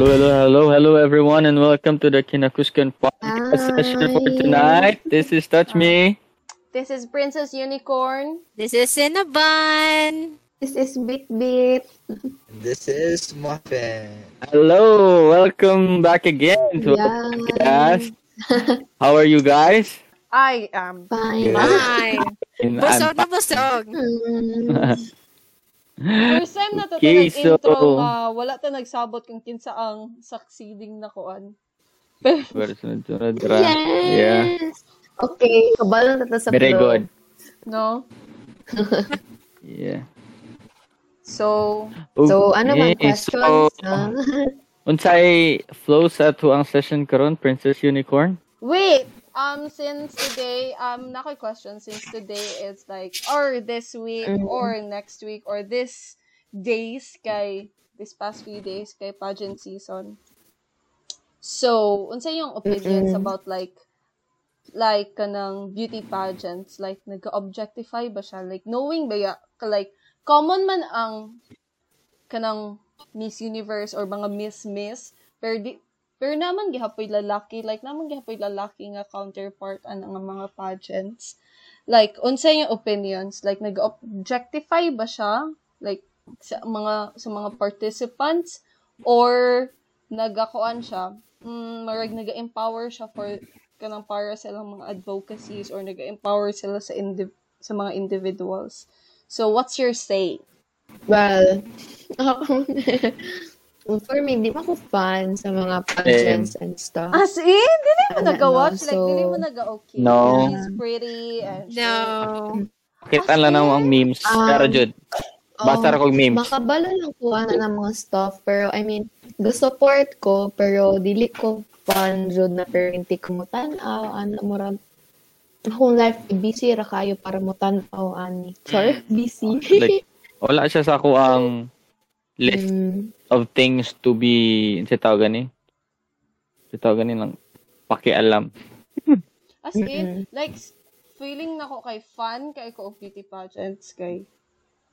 Hello, hello, hello, hello, everyone, and welcome to the Kinakuskan podcast Hi. session for tonight. This is Touch Me. This is Princess Unicorn. This is Cinnabon. This is Bit Bit. This is Muffin. Hello, welcome back again to our Yeah. podcast. How are you guys? I am. Fine. Bye. And Busog na busog. First time na to Okay, okay, intro so- nga wala ta nagsabot kung kinsa ang succeeding na kuan. Pero sunod-sunod, ra. Yeah, Yes. Okay, kabalo na ta sa very good. No? Yeah. So, So, ano man Okay, questions? so- Ah. Unsay flow sa tuang session karon, Princess Unicorn? wait. Um, since today, um, na ko'y question, since today is like, or this week, Mhm. or next week, or this days kay, this past few days kay pageant season. So, unsa yung opinions Mm-mm. about like, like kanang beauty pageants like nag-objectify ba siya like knowing ba ya like common man ang kanang Miss Universe or mga Miss Miss pero di pero naman gihapoy lalaki like naman gihapoy lalaki nga counterpart ang nga mga pageants. Like unsa yung opinions? Like nag-objectify ba siya? Like sa mga sa mga participants? Or nagakuan siya? Mm, marag nag-empower siya for kanang para sa ilang mga advocacies or nag-empower sila sa indi- sa mga individuals. So, what's your say? Well, for me, di ba ako fan sa mga pageants and stuff. As in, dili mo Ano, nag-watch? like, so- dili mo nag-okay. No. She's pretty and No. Kita lang ng mga memes. Um, Pero Jud, basta ra kog memes. Makabalo lang ko ana ng mga stuff pero I mean, go-support ko pero dili ko fan jud na pero hindi ko mo tanaw ana mo ra akong life busy ra kayo para mo tanaw ani. Sorry, busy. Like, wala siya sa ako ang list Mm, of things to be, sa tawag gani? Sa tawag gani lang, pakialam. As in, like, feeling na ko kay fan kay ko og beauty pageants kay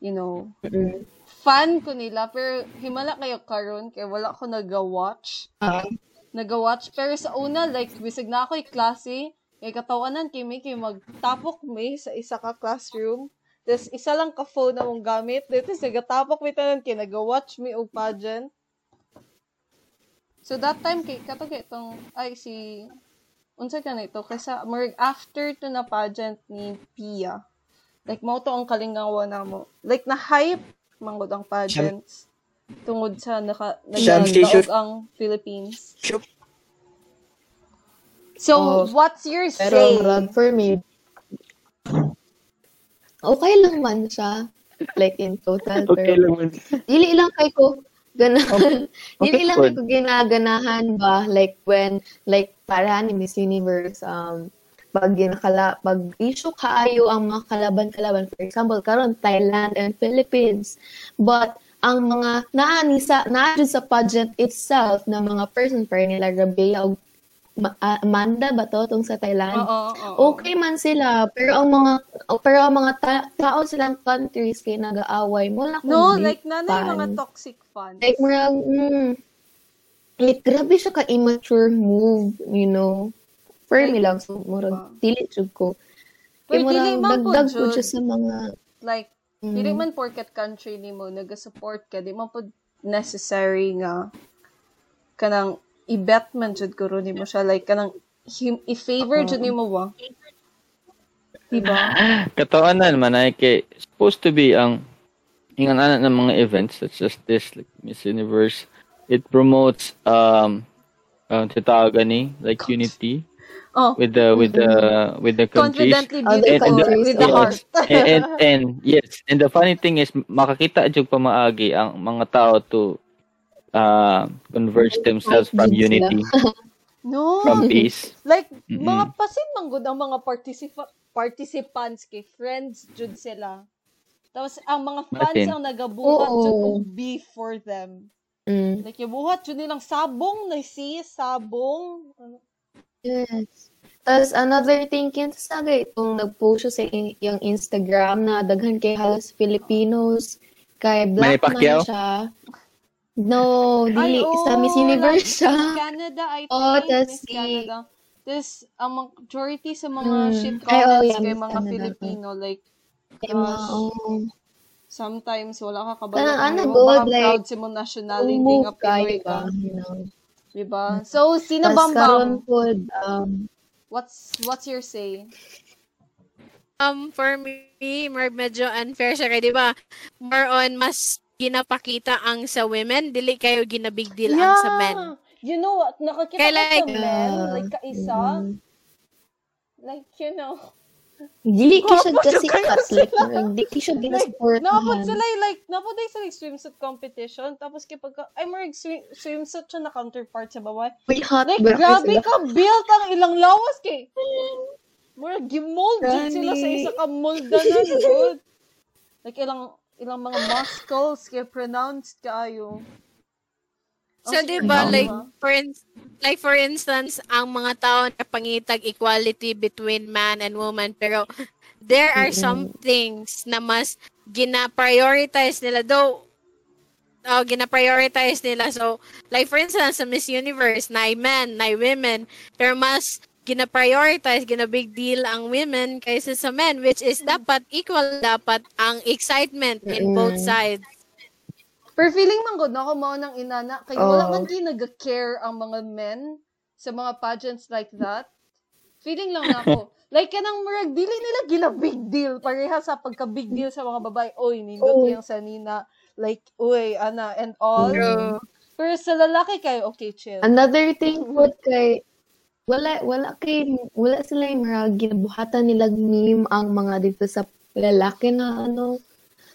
you know, mm, fan ko nila pero himala kayo karon kay wala ko nag-watch. ah, nag-watch. Pero sa una, like, bisag na ako'y klase, kay katawanan kay may kay magtapok may sa isa ka classroom. Tapos, isa lang ka phone na mong gamit. Tapos, nagatapok may tanan kay nag-watch me o pageant. So, that time, kay, kato kay itong, ay, si, unsa ka na ito, kaysa, more after to na pageant ni Pia, like, mo to ang kalingawa na mo. Like, na-hype, manggod ang pageants. Tungod sa naka, tissue. ang Philippines. Chup. So, Oh, what's your pero say? murag for me okay lang man siya like in total Okay pero lang man. dili lang kay ko ganahan dili okay lang ko ginaganahan ba like when like para ni Miss Universe um pag ginakala pag issue kaayo ang mga kalaban-kalaban for example karon Thailand and Philippines. But ang mga naani sa naa sa pageant itself na mga person para nila Rabea o Ah, Amanda ba to tong sa Thailand Oo, oo. okay man sila pero ang mga pero ang mga ta- tao silang countries kay nag-aaway mo lang No, like, nanay fan. mga toxic fans. like murag mm, like grabe siya ka immature move you know for me lang so murag Ah. dili jud ko Pero kay po, dagdag po siya sa mga like, Mm. dili man porket country ni mo, nag-support ka, di man po necessary nga kanang i-bet man jud ko ron mo siya. Like, kanang him, i-favor jud ni mo ba? Diba? Katawanan man ay kay supposed to be ang ingan anak ng mga events such as this like Miss Universe it promotes um um tawag gani like unity Oh, with the with the with the countries confidently countries, with the heart. and, and and yes and the funny thing is makakita jud pamaagi ang mga tao to uh, converge themselves from unity no. from peace Like, Mm-mm. mga pasin man gud ang mga participa- participants kay friends jud sila. Tapos, ang mga fans Masin. ang nagabuhat jud og beef for them. mm, Like, yung buhat jud nilang sabong na si sabong. Yes Tapos another thing kinsa itong nag-post siya sa in- yung Instagram na daghan kay halos Filipinos kay Manny black man siya. No, dili. Ay, sa Miss Universe like, siya. Miss Canada, I think. Oo, tas Miss si- Canada. Tapos, ang majority sa mga Mm. shit Ay, oo, comments yeah, kay Miss mga Canada. Filipino, like, Gosh. oh, sometimes wala ka kabalo. Parang ano, baka like, proud si mo nationality nga Pinoy ka. You know. Diba? So, sino bang bang? po, um, What's, what's your say? Um, for me, medyo unfair siya kay, di ba? More on, mas ginapakita ang sa women, dili kayo ginabig deal ang sa men. You know what? Nakakita Kaya ko like- sa men, Yeah. like kaisa, mm, like, you know, dili ki siya kasi cut, like, di ki siya like, ginasupport. napod sila yung, like, napod sila yung swimsuit competition, tapos kapag, ka- ay, more swim, swimsuit siya na counterpart sa babae. May hot Like, grabe sila. ka, built ang ilang lawas kay, more gimold sila sa isa ka moldanan, good. Like, ilang, ilang mga muscles kay pronounced kaayo. So, Ang di ba, like, for, in- like, for instance, ang mga tao na pangitag equality between man and woman, pero there are some things na mas gina-prioritize nila. Though, oh, gina-prioritize nila. So, like, for instance, sa Miss Universe, na men, na women, pero mas gina-prioritize, gina-big deal ang women kaysa sa men, which is dapat equal dapat ang excitement in both sides. Pero feeling man good na ako mao nang inana kay wala Oo. man di nag-care ang mga men sa mga pageants like that. Feeling lang na ako. like kanang murag dili nila gina big deal pareha sa pagka big deal sa mga babae. Oy, nindot Oo. yung sanina like uy ana and all. True. Pero sa lalaki kay okay chill. Another thing po kay wala wala kay wala sila yung mga ginabuhatan nila meme ang mga dito sa lalaki na ano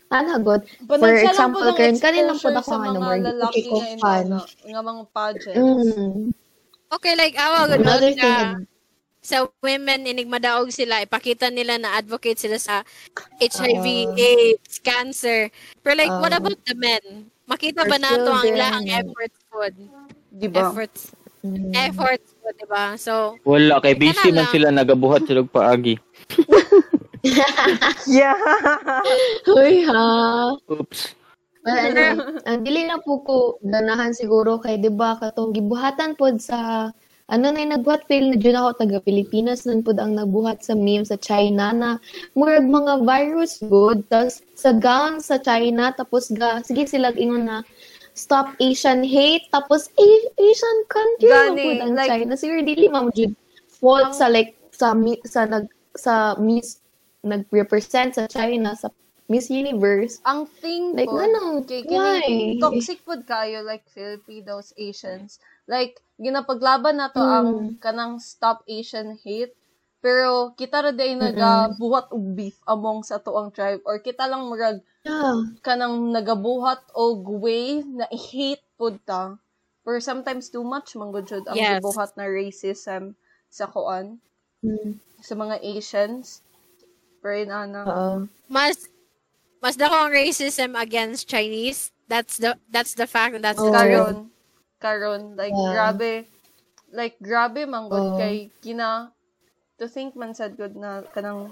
ana god for example karon kanila po ako sa ano mga more lalaki ko fan nga mga pageants. mm. Okay, like, awa, good another na thing sa women, inigmadaog sila, ipakita nila na advocate sila sa HIV, Ah. AIDS, cancer. Pero like, what Ah. about the men? Makita ba nato ang ilang efforts po? Di ba? Efforts. Mm. Efforts po, di ba? So, Wala, kay busy na man sila nagabuhat sila paagi. Yeah. Hoy ha Oops. Well, ano, ang dili na po ko ganahan siguro kay 'di ba katong gibuhatan pod sa ano na yung nagbuhat fail na dyan ako taga Pilipinas nun pod ang nagbuhat sa meme sa China na murag mga virus good tas sa gang sa China tapos ga sige sila ingon na stop Asian hate tapos A- Asian country Gani, pod ang like- China siguro dili man jud fault sa like sa sa nag sa Miss nag-represent sa China sa Miss Universe Ang thing Like, po, ano, kay why? toxic pod kayo like Filipinos, Asians. Like ginapaglaban na to Mm. ang kanang stop Asian hate. Pero kita ra day nagabuhat og beef among sa toang tribe or kita lang murag Yeah. kanang nagabuhat og way na i-hate pod ta. Or sometimes too much man gud jud ang Yes. gibuhat na racism sa kuan Mm. sa mga Asians. Pero inana. Oo. mas, mas dako ang racism against Chinese. That's the, that's the fact and that's the Oo. truth. karon karon like Yeah. grabe like grabe man gud kay kina to think man sad good na kanang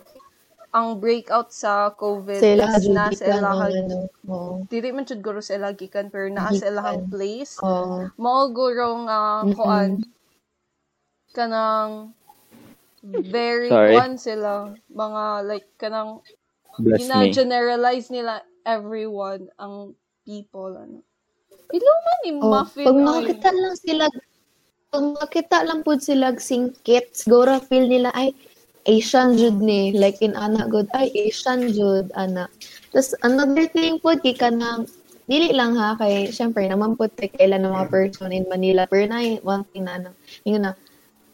ang breakout sa COVID Sa is na sa ilahang ano. Oo. dili man jud guro sa ila gikan pero naa sa ilahang place Oo. mao guro nga Mm-mm. kuan kanang very Sorry. kuan sila mga like kanang Bless me. gina-generalize nila everyone ang people ano Ilo man ni Oh, muffin pag makakita lang sila, pag makita lang po sila singkit, siguro feel nila, ay, Asian jud ni. Like in ana good, ay, Asian jud, ana. Tapos, another thing po, kika na, dili lang ha, kay, syempre, naman po, kailan ng mga person in Manila. Pero na, one thing na, ano, yun na,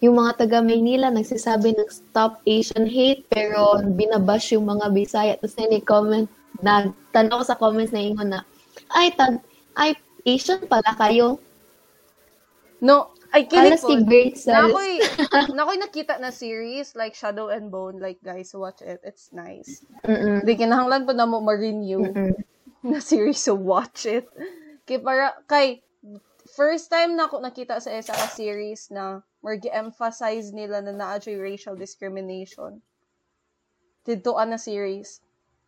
yung mga taga Maynila nagsasabi ng stop Asian hate pero binabash yung mga Bisaya tapos na comment nagtanong ko sa comments na ingon na ay tag ay Asian pala kayo No, ay Pala po. si Great Na Cells. ako'y, na ako'y nakita na series like Shadow and Bone. Like, guys, watch it. It's nice. Mm-mm. Di kinahanglan po na mo ma-renew Mm-mm. na series, so watch it. Kay para, kay, first time na ako nakita sa isa ka series na more emphasize nila na naa racial discrimination. Dito na series.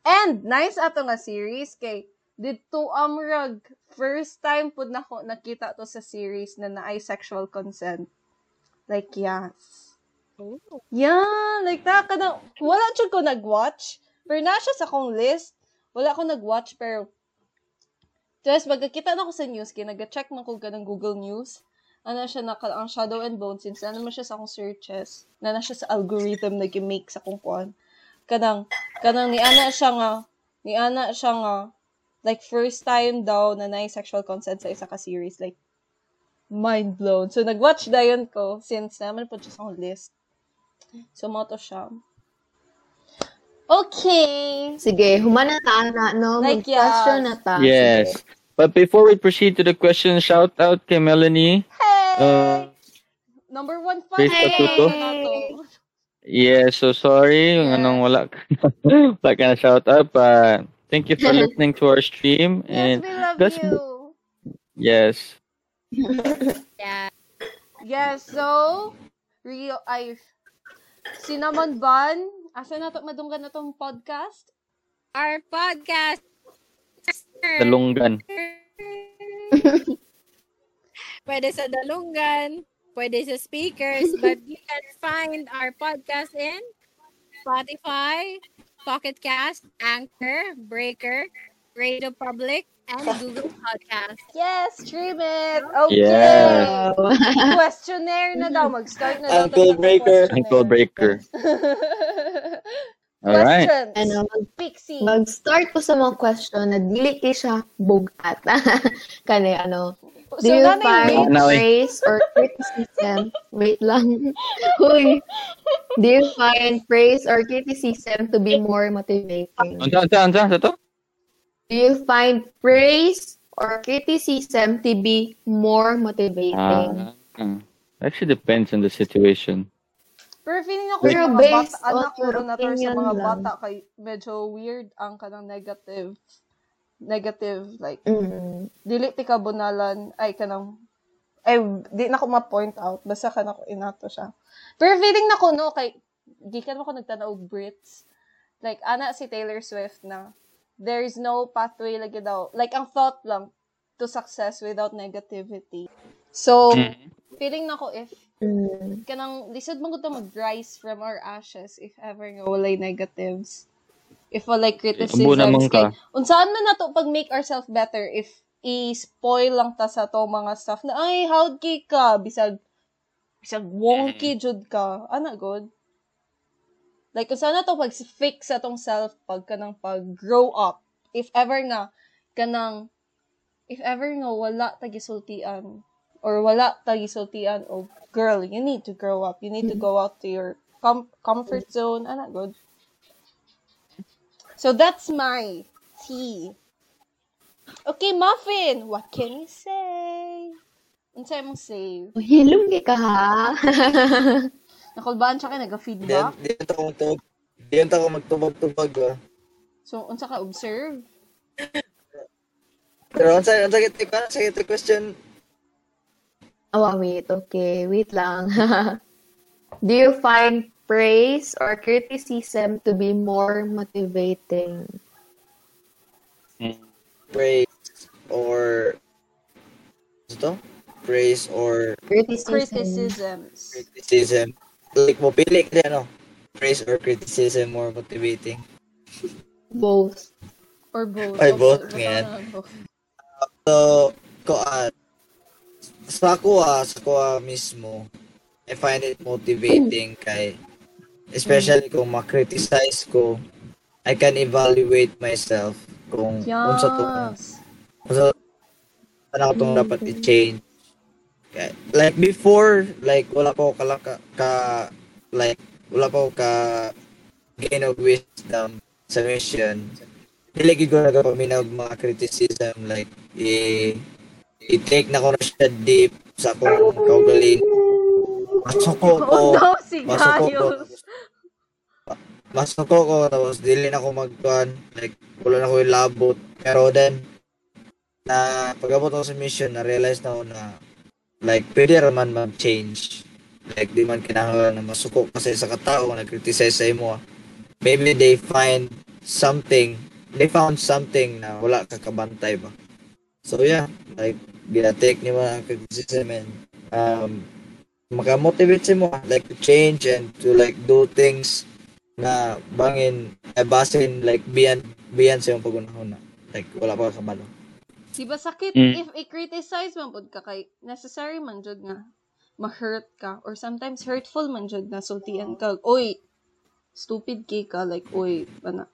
And, nice ato nga series kay dito amrag first time pud nako nakita to sa series na naay sexual consent. Like yes. Oh. Yeah, like na kada wala jud ko nag-watch. Pero na siya sa akong list. Wala ko nag-watch pero Tapos magkakita na ko sa news, kaya nag-check man ko ganang Google News. Ano siya naka, ang Shadow and Bones, since ano naman siya sa akong searches, na na siya sa algorithm na make sa akong kuan. Kanang, kanang ni ana siya nga, ni ana siya nga, like first time daw na na sexual consent sa isa ka series, like, mind blown. So, nag-watch dayon ko, since naman po siya sa akong list. So, mo to siya. Okay. Sige, humana ta na, no? Like, Mag-question yes. na ta. Yes. Sige. But before we proceed to the question, shout out kay Melanie. Hey! Uh, Number one fan. Hey! tuto. yeah, so sorry yung Yeah. anong wala ka, wala ka na shout out. But thank you for listening to our stream. Yes, And we love you. yes, Yeah. Yes, so, Rio, ay, Cinnamon Bun, asa na to, madunggan na tong podcast? Our podcast. dalunggan. pwede sa dalunggan, pwede sa speakers, but you can find our podcast in Spotify, Pocket Cast, Anchor, Breaker, Radio Public, and Google Podcast. Yes, stream it! Okay! Wow. Questionnaire na daw, mag-start na daw. Sa breaker. Ankle breaker. All right. Ano, mag- Pixie. mag-start ko sa mga question na dili kay siya bugat. Kani, ano, do so, you find praise or criticism? Wait lang. Huy. Do you find praise or criticism to be more motivating? Unsa, unsa, unsa, sa to? Do you find praise or criticism to be more motivating? Ah, actually depends on the situation. Pero feeling ako Pero yung mga based bata, anak ko na sa mga lang. bata kay medyo weird ang kanang negative negative like Mm. dili ti kabunalan ay kanang ay di na ko ma-point out. Basta ka na ko inato siya. Pero feeling na ko no kay gikan mo ko nagtanaw og Brits. Like ana si Taylor Swift na there is no pathway lagi daw like ang thought lang to success without negativity. So feeling na ko if Mm. kanang lisod man gud ta mag-rise from our ashes if ever nga walay negatives if walay criticisms Abo naman ka. kay unsaan man nato pag make ourselves better if i-spoil lang ta sa to mga stuff na ay how'd kay ka bisag bisag wonky jud ka. Ana good like unsaan na to pag fix sa tong self pag kanang pag grow up if ever nga kanang if ever nga wala tagisultian or wala tagisultian o girl you need to grow up. You need to go out to your com- comfort zone. Ana good so that's my tea okay muffin what can you say unsay mong say Oh, hilom ka ha. nakulbaan siya kay Diyan, naga-feedback diyan ako magtubag. Diyan ako magtubag-tubag. ah. so unsa ka observe Pero sakit, ang sakit, ang sakit ang question. Oh, wait. Okay. Wait lang. Do you find praise or criticism to be more motivating? Praise or... Ano to? Praise or Criticism. criticisms criticism. Like mo, pili ka ano? Praise or criticism more motivating. Both. or both Ay, both, na both. So, ko ah, sa ako ah, sa ako ah mismo, I find it motivating kay especially kung ma-criticize ko, I can evaluate myself kung unsa to yes unsa ano tong dapat i-change. Kay- Like before, like wala ko kala ka, ka like wala ko ka gain of wisdom sa mission. Dili gid ko nagapaminaw og mga criticism like i i-take na ko na siya deep sa akong kaugaling. Masuko ko. no si Masuko ko. Gayos Masuko ko tapos dili na ko magkuhan like wala na ko ilabot. Pero then na pag-abot ako sa mission na realize na ko na like pwede raman mag-change. Like di man kinahanglan na masuko kasi sa katao na criticize sa imo. ah. Maybe they find something they found something na wala ka kabantay ba. So yeah, like gina-take ni mga criticism and um maka-motivate si mo like to change and to like do things na bangin eh, basin like beyond beyond sa iyong pagunahon na. Like wala pa ka kabalo. Di ba sakit Mm. if i-criticize man pud ka kay necessary man jud nga ma-hurt ka or sometimes hurtful man jud nga sultian ka oy stupid kay ka like oy pana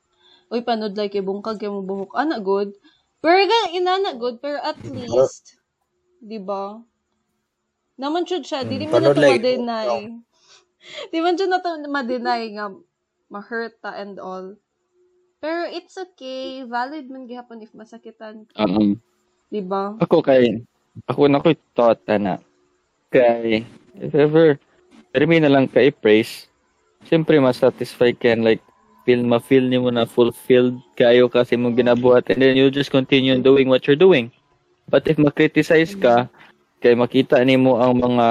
oy panudlay kay bungkag kay mo buhok. Ana good. Pero ga inana good pero at least di ba? Naman jud siya dili Mm, man na to panudlay. ma-deny di man jud na to ma-deny nga ma-hurt ta and all. Pero it's okay. Valid man gihapon if masakitan Um, di ba ako kay, ako na ko'y thought na, kay, if ever, permi na lang kay praise, siyempre masatisfy ka and like, feel, ma-feel ni mo na fulfilled kayo kasi mong ginabuhat. And then you just continue doing what you're doing. But if ma-criticize ka, kay makita ni mo ang mga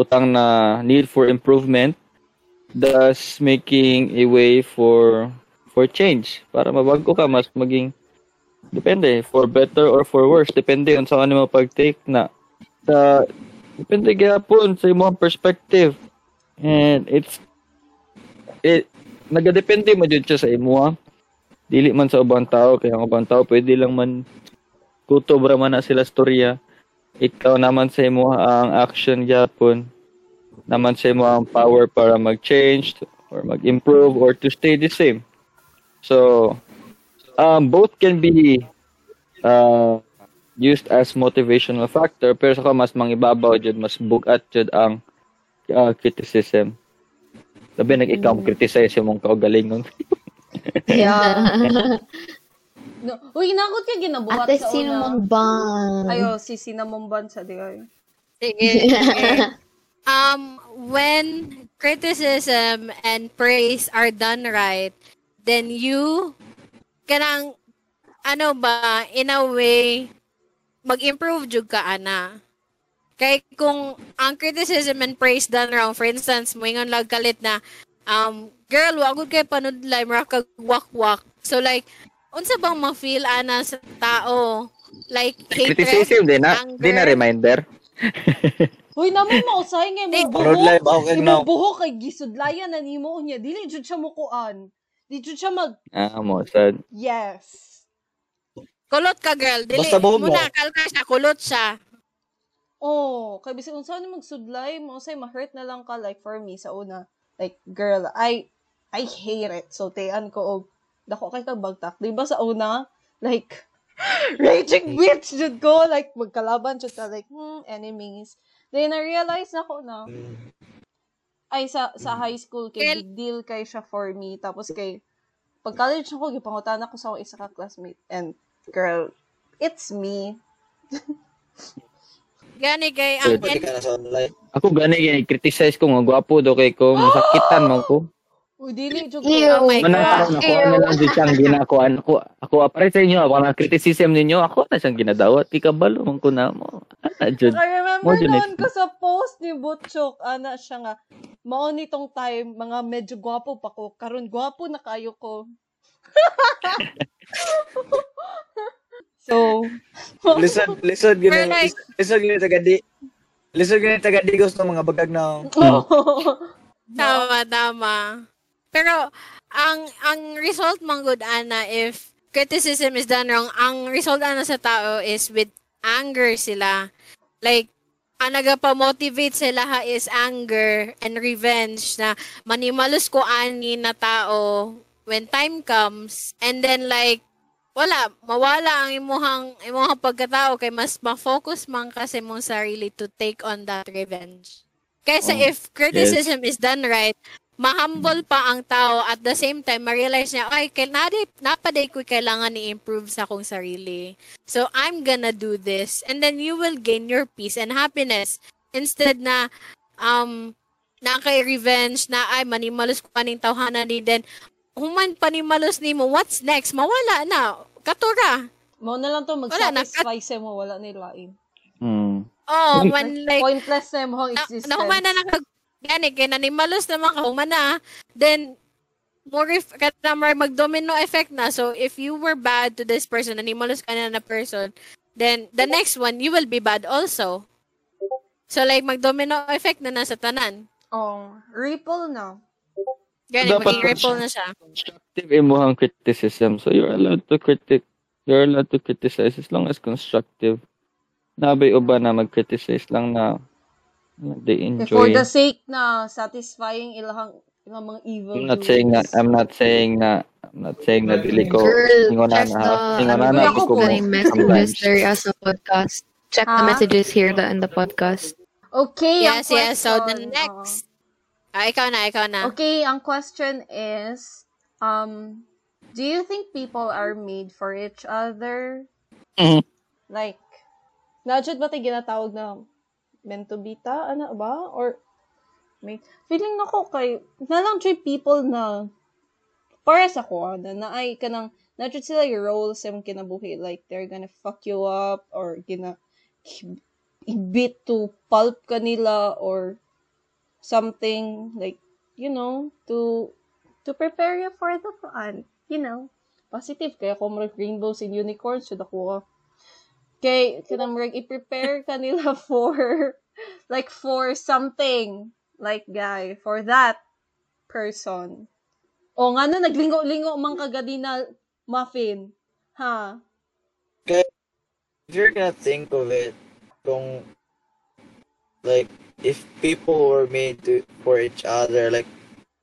putang na need for improvement, thus making a way for for change. Para mabago ka mas maging depende for better or for worse. Depende on sa ano mo pag-take na. Sa depende gyapon sa imong perspective. And it's it nagadepende mo jud sa imo ah. dili man sa ubang tao kaya ang ubang tao pwede lang man kutob ra man na sila storya. Ikaw naman sa imo ang action gyapon naman sa imo ang power para mag-change or mag-improve or to stay the same so um, both can be uh, used as motivational factor pero saka mas mangibabaw jud mas bugat jud ang uh, criticism sabi nag ikaw mo criticize yung mong kaugalingon Yeah. no, uy, inakot ka ginabuhat Ate, sa sino una. mang ban? Ayo, si Cinnamon Bun sa di ay. Sige, sige. um, when criticism and praise are done right, then you kanang ano ba, in a way, mag-improve jud ka ana. Kay kung ang criticism and praise done wrong, for instance, mo ingon lag kalit na, um, girl, wagod kay panudlay, mura kag wak-wak. So like, unsa bang ma-feel ana sa tao? Like, hatred, criticism din na anger. di na reminder Uy, naman mausay nga mo buhok. live ako now. buhok kay gisudlayan na nimo niya. Dili jud siya mukuan. Di jud siya mag ah mo sad yes. Kulot ka, girl. Dili, Basta buhok mo. muna, kalka siya, kulot siya. Oh, kay bisig unsa ni magsudlay mo say ma-hurt na lang ka like for me sa una. Like girl, I I hate it. So tayan ko og dako kay kag bagtak. Di ba sa una like raging bitch jud ko like magkalaban jud ka like hmm, enemies. Then I realize na na ay sa sa high school kay big deal kay siya for me. Tapos kay pag college ako gipangutan ako sa akong isa ka classmate. And girl it's me. Gani kay, ang, Pwede ka na sa online. ako gani gani criticize ko nga gwapo do kay ko. Masakitan man ko Uy, dili jud ko. oh my God. ako na lang di siyang ginakuan ako ako apare sa inyo ako na criticism ninyo ako na siyang ginadawat di ka balo man ko na mo ana jud I-remember More than noon ko sa post ni Butchok, ana siya nga, mao nitong time, mga medyo gwapo pa ko, karon gwapo na kayo ko. so, Listen, listen gini. like- Listen gini taga di. Listen gini taga digos ng mga bagag na Tama, tama. Pero, ang ang result man good ana if criticism is done wrong, ang result ana sa tao is with anger sila. Like, ang nagapa-motivate sila ha is anger and revenge na manimalos ko ani na tao when time comes and then like wala mawala ang imuhang imuhang pagkatao kay mas ma-focus man kasi mong sarili to take on that revenge. Kaysa Oh, if criticism is done right, ma-humble pa ang tao at the same time ma-realize niya ay kay naday napaday ko kailangan i-improve sa akong sarili. So I'm gonna do this and then you will gain your peace and happiness instead na um na kay revenge na ay manimalos ko paning tawhanan ni then human panimalos nimo what's next mawala na katura mao na lang to mag-satisfy sa mo, wala ni lain. hmm. oh man like Pointless na mo na, existence. na human na nakag gani kay nanimalos naman ka human na then more if kanamar mag-domino effect na. So, if you were bad to this person, animalus ka na na person, then the next one, you will be bad also. So, like, mag-domino effect na nasa tanan. Oh, ripple na. Dapat maging ripple na siya. Constructive imuhang criticism. So you're allowed to critic you're allowed to criticize as long as constructive. Nabay uba na mag-criticize lang na they For enjoy. the sake na satisfying ilahang ilang mga evil I'm not saying na. I'm not saying na I'm not saying na dili ko ingon na check na the, ingon na na Ako ko messages there as a podcast. Check the Ha? messages here the, in the podcast. Okay, Yes, yes. So, the question, next. Ah, ikaw na, ikaw na. okay, ang question is, um, do you think people are made for each other? Mhm. Like, najud ba tayo ginatawag na meant to be ta? Ano ba? Or, may, feeling na ko kay, na lang try people na, para sa ko, na naay ka ng, najud sila yung roles sa imong kinabuhi. Like, they're gonna fuck you up, or gina, i-beat to pulp ka nila, or something, like, you know, to, to prepare you for the fun. You know, positive. Kaya kung rainbows and unicorns, should ako kay kanang murag i-prepare ka nila for like for something. Like guy for that person. O nga na naglingo-lingo man kagadi na muffin. Ha? If you're gonna think of it, kung like if people were made to for each other, like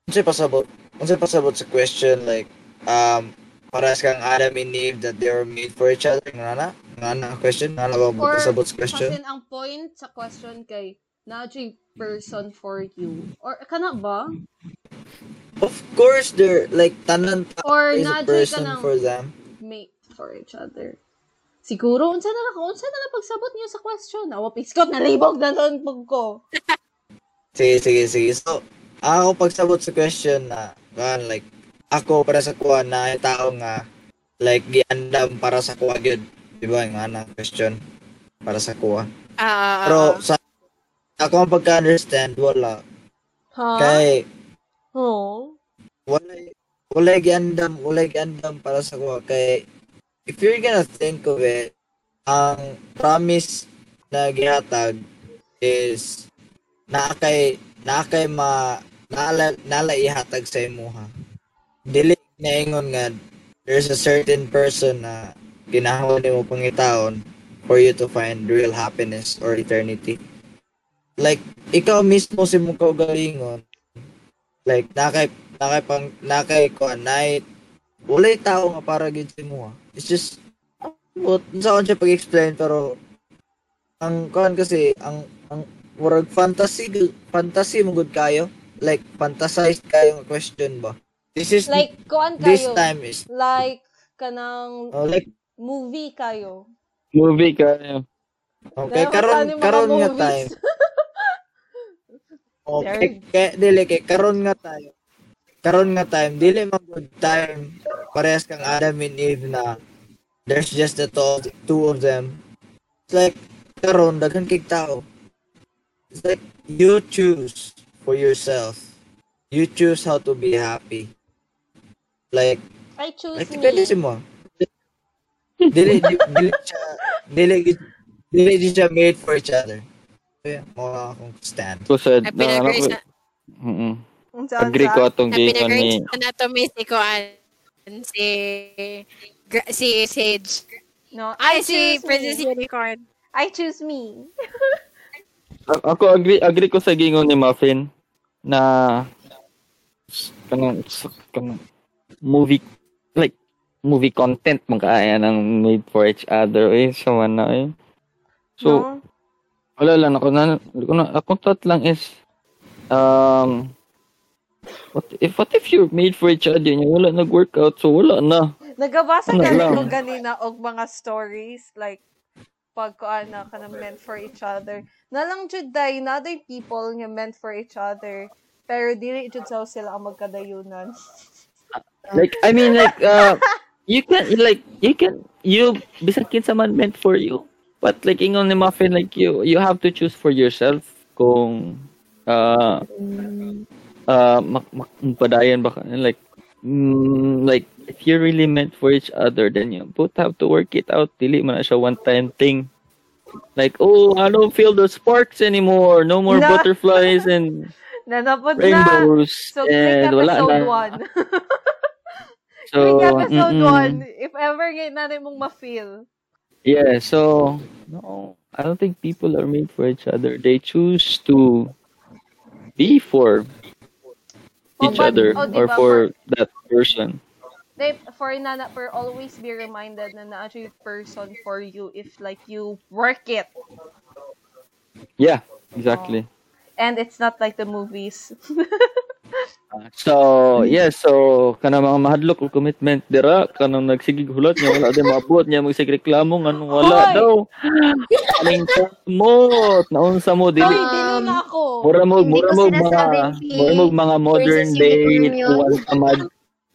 unsay pasabot, unsay pasabot sa question like um paras kang Adam and Eve that they were made for each other, nga na, nga na question, nga na ba mo sa question? kasi ang point sa question kay na person for you or kana ba Of course, they're like tanan ta or is a ka person ng for them. mate for each other siguro unsa na lang unsa na lang pagsabot niyo sa question awa piskot na libog na doon pag ko Sige, sige, sige. So, ako pagsabot sa question na, kan, like, ako para sa kuha na ay tao nga, like, giandam para sa kuha gyud Di ba? Nga na question. Para sa kuha. Ah, Pero, sa ako ang pagka-understand, wala. ha Kay, oh wala, wala giandam, wala giandam para sa kuha. Kay, if you're gonna think of it, ang promise na gihatag is na kay na kay ma nala nala ihatag sa imuha. Dili na ingon nga there's a certain person na ginahawon nimo pangitaon for you to find real happiness or eternity. Like ikaw mismo si mo kaugalingon. Like nakay nakay pang nakay ko night wala tao nga para gid sa imuha. It's just what sa siya pag-explain pero ang kuan kasi ang ang murag fantasy fantasy mo gud kayo like fantasized kayo question ba this is like kuan this kayo time is like kanang oh, like movie kayo. Movie ka. okay Dahil karon karon nga time okay kay dili kay karon nga tayo. Karon nga time dili man good time. Parehas kang Adam and Eve na there's just the two, two of them. It's like karon daghan kay tao. It's like you choose for yourself. You choose how to be happy. Like I choose like me. sa mo dili di- dili siya dili dili di siya made for each other kaya mo akong stand Ko said, Na na, ano ko, na, mm Unsa, agree ko atong na gingon ni, pinag-raise anatomy si Kuan. Si, si Sage. no Ay, I si Princess. Unicorn. I choose me ako agree agree ko sa gingon ni Muffin na kanang kanang movie like movie content man kaya ng made for each other eh sa na eh. So no? wala lang ako na ako na akong thought lang is um what if what if you're made for each other niya wala nag-workout so wala na Nagabasa Ano ka ko ganina og mga stories like pag na ka na meant for each other. Na lang jud day na other people nga meant for each other. Pero dili jud sa sila ang magkadayunan. like I mean like uh you can like you can you bisag kinsa man meant for you but like ingon ni Muffin like you you have to choose for yourself kung uh uh mak mak- magpadayon ba ka like mm, like if you're really meant for each other, then you both have to work it out. Dili man na siya one time thing. Like, oh, I don't feel the sparks anymore. No more Na- butterflies and Nanapod na. rainbows. So, click and wala na. episode 1. So, episode mm-mm. 1. If ever ngayon natin mong ma-feel. Yeah, so no, I don't think people are made for each other. They choose to be for Oh, each but- other oh, or diba, for that person. They, for nana, per always be reminded na na yung person for you if like you work it. Yeah, exactly. And it's not like the movies. So, yeah, so kana mga mahadlok og commitment dira kanang nagsigig hulat niya wala din maabot niya magsig reklamo nganong wala Hoy! daw. Aling kamot, naunsa mo Dili, dili dili na ako. Mura mo, Hindi mura ko mo mga, sinasabing si mura mo mga modern day Unicorn yun. tuwan sa mag,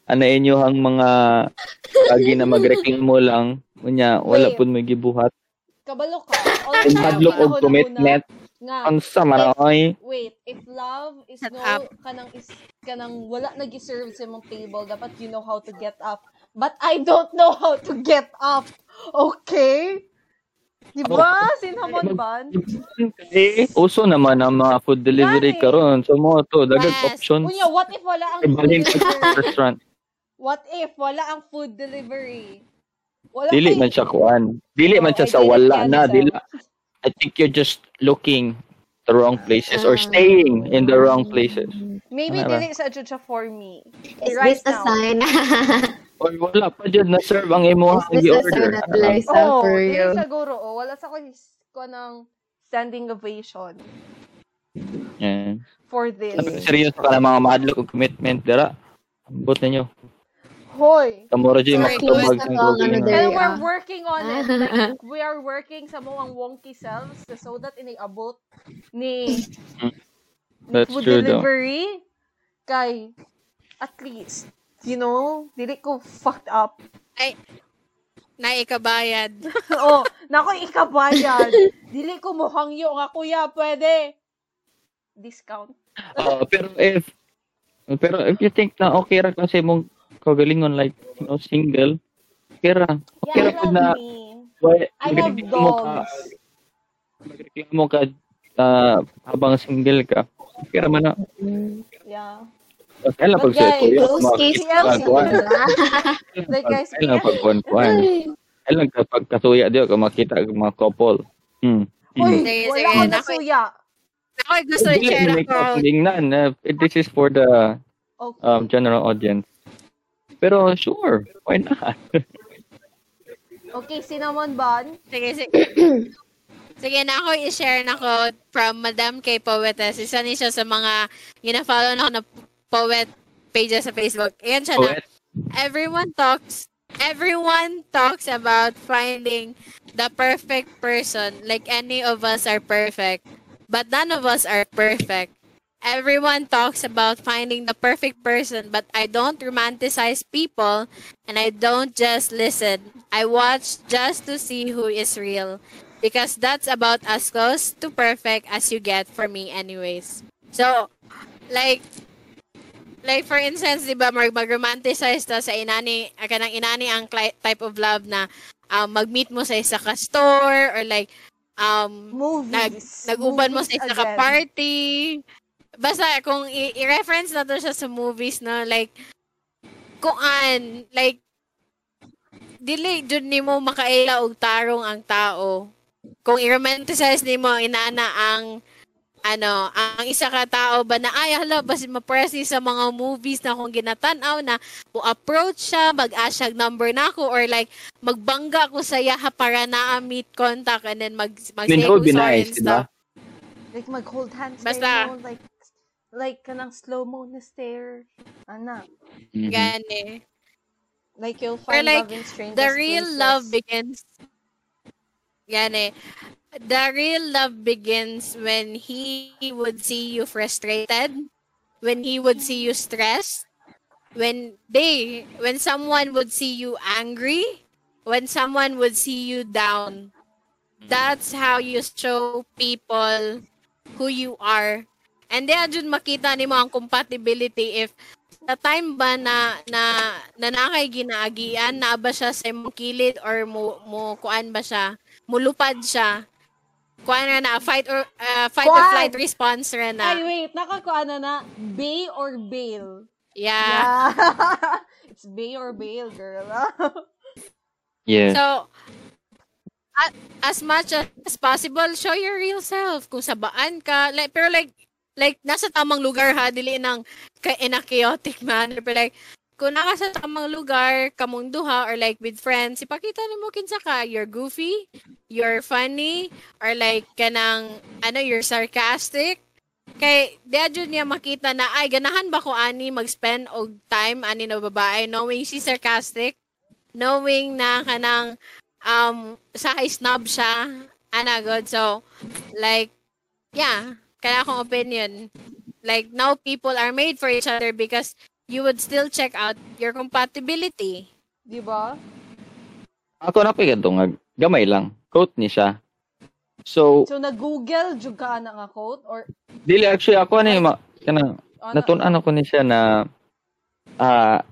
ano inyo hang mga lagi na magreklamo lang. Unya, wala Wait. pud may gibuhat. Kabalo ka. All And time, hadlok og commitment. Nga. Unsa man ay Wait, if love is Shut no up. kanang is kanang wala nag-serve sa imong table, dapat you know how to get up. But I don't know how to get up. Okay? Di ba? Sinhamon ban? eh, uso naman ang mga food delivery Gani. karon. So mo to dagag Yes. options. Unya, what if wala ang food delivery? restaurant. What if wala ang food delivery? Wala Dili man siya kuan. Dili man siya sa wala na. Dili. I think you're just looking the wrong places or Ah. staying in the wrong places. Maybe Wala. dili sa jud for me. Is right this a now. sign? Or wala pa dyan na serve ang imo Is ang this a order. sign that Oh, for you? siguro. Oh, wala sa ko ko ng standing ovation Yeah. for this. Sabi ko, seryoso ka na mga madlok og commitment dira. Ambot ninyo. Hoy! Kamura dyan Sorry, makatubag Louis, ng ako ang ano mo. We're working on it. Like, we are working sa mga wonky selves so that iniabot ni, ni That's food true though. delivery kay at least, you know, dili ko fucked up. Ay, naikabayad. oh, nako ikabayad. dili ko muhangyo nga kuya, pwede. Discount. Oo, pero if pero if you think na okay ra kasi mong kagalingon like you know single. Okay ra okay Yeah, ra I pud love na me. why I have magreklamo ka. magreklamo ka ah, habang single ka. Okay ra man na Yeah. kailan pag sa kuya Close case guys, kailan pag kuhan kuhan kailan kapag kasuya diyo ka makita ang mga couple? Hmm. Hoy, Sige, wala nako- nasuya. Ako gusto i-share mo make up ako. na this is for the Okay. um, general audience pero sure why not okay, cinnamon bun. Sige, sige. Sige na ako i-share na ko from Madam K Poetess. Isa ni siya sa mga gina-follow na ako na poet pages sa Facebook. Ayan siya na. Poet. Everyone talks everyone talks about finding the perfect person. Like any of us are perfect, but none of us are perfect. Everyone talks about finding the perfect person, but I don't romanticize people and I don't just listen. I watch just to see who is real because that's about as close to perfect as you get for me anyways. So, like like for instance, 'di ba, mag mag-romanticize ta sa inani, ah, kanang inani ang cli- type of love na um, mag-meet mo sa isa ka store or like um nag Movies. nag-uban mo sa Movies isa ka again. party. Basta kung i- i-reference na to siya sa movies no, like kung an like dili jud nimo makaila og tarong ang tao. Kung i-romanticize nimo inana ang ano, ang isa ka tao ba na ay hala basi ma-press sa mga movies na kung ginatan-aw na mo approach siya, mag-ask siya number na ako or like magbangga ko sa yaha para na meet contact and then mag mag be nice, di ba? Like mag-hold hands Basta- kayo, like like kanang slow-mo na stare. Ana. Mhm. Gani. Like you'll Or find like, love in strangers The real places. love begins Yan eh. The real love begins when he would see you frustrated, when he would see you stressed, when they, when someone would see you angry, when someone would see you down. That's how you show people who you are. And then, dyan makita ni mo ang compatibility if sa time ba na na na nakay ginaagian na ba siya sa imong kilid or mo mo kuan ba siya mulupad siya kuan na na fight or uh, fight or Kuan! flight response ra Ay, na wait. Nakakuha na na. Bay or bail? yeah Yeah. It's bay or bail, girl. Yeah. so as much as possible show your real self kung sabaan ka like pero like like nasa tamang lugar ha? Dili nang ka in a chaotic manner pero like kung naka sa tamang lugar kamong duha or like with friends ipakita nimo kinsa ka. You're goofy you're funny or like kanang ano you're sarcastic. Kay jud niya makita na ay ganahan ba ko ani mag-spend og time ani na babae? Knowing she's sarcastic knowing na kanang um sa snob siya ana good. So like yeah kaya akong opinion like now people are made for each other because you would still check out your compatibility Di ba? Ako na pa nga gamay lang. Quote ni siya. So, So, nag-google, jud ka na nga quote? Or, dili actually ako ano yung ma- kanang ano? natunan ako ni siya na ah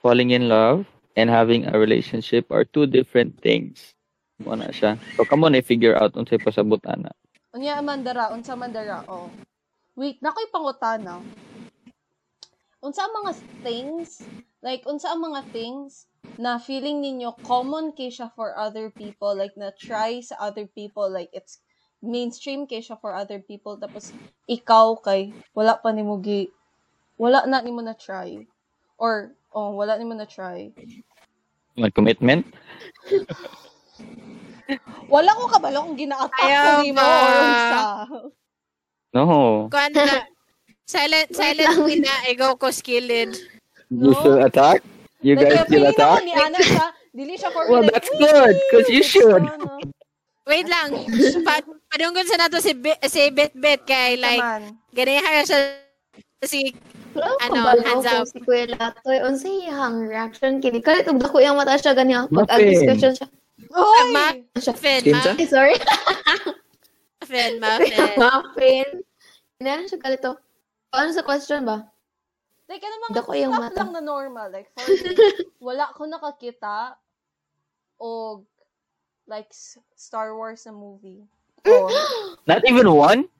falling in love and having a relationship are two different things. Mo na siya. So, kamo na figure out unsay pasabutan na. Unya, mandara. Unsa mandara. Oh. Wait, nakoy pangutana. Unsa ang mga things, like, unsa ang mga things na feeling ninyo common kay siya for other people, like, na try sa other people, like, it's mainstream kay siya for other people, tapos, ikaw kay, wala pa ni mo gi, wala na ni mo na try. Or, oh, wala ni mo na try. Wala ko kabalo kung gina-attack ko ni mo, or unsa. No. kuan na silent silent win na ikaw ko skilled You No? still attack? You guys still attack? ni Ana siya, dili siya for Well, that's good, 'cause you should. Wait lang pa padunggon sa nato si Bi- si Bit Bit kay like ganihan siya si Ano, hands up. Si Kuya Latoy, unsay iyang reaction kini. Kalit og dako iyang mata siya ganiya pag Muffin. discussion siya. Oy! Ma- Siya. Muffin, Kinsa? Ay, sorry. muffin, muffin. Muffin. Ina siya kalito. Ano sa question ba? Like, ano mga Dako yung stuff mata. lang na normal. Like, for me, wala ko nakakita o like Star Wars na movie. Oh, Not even one?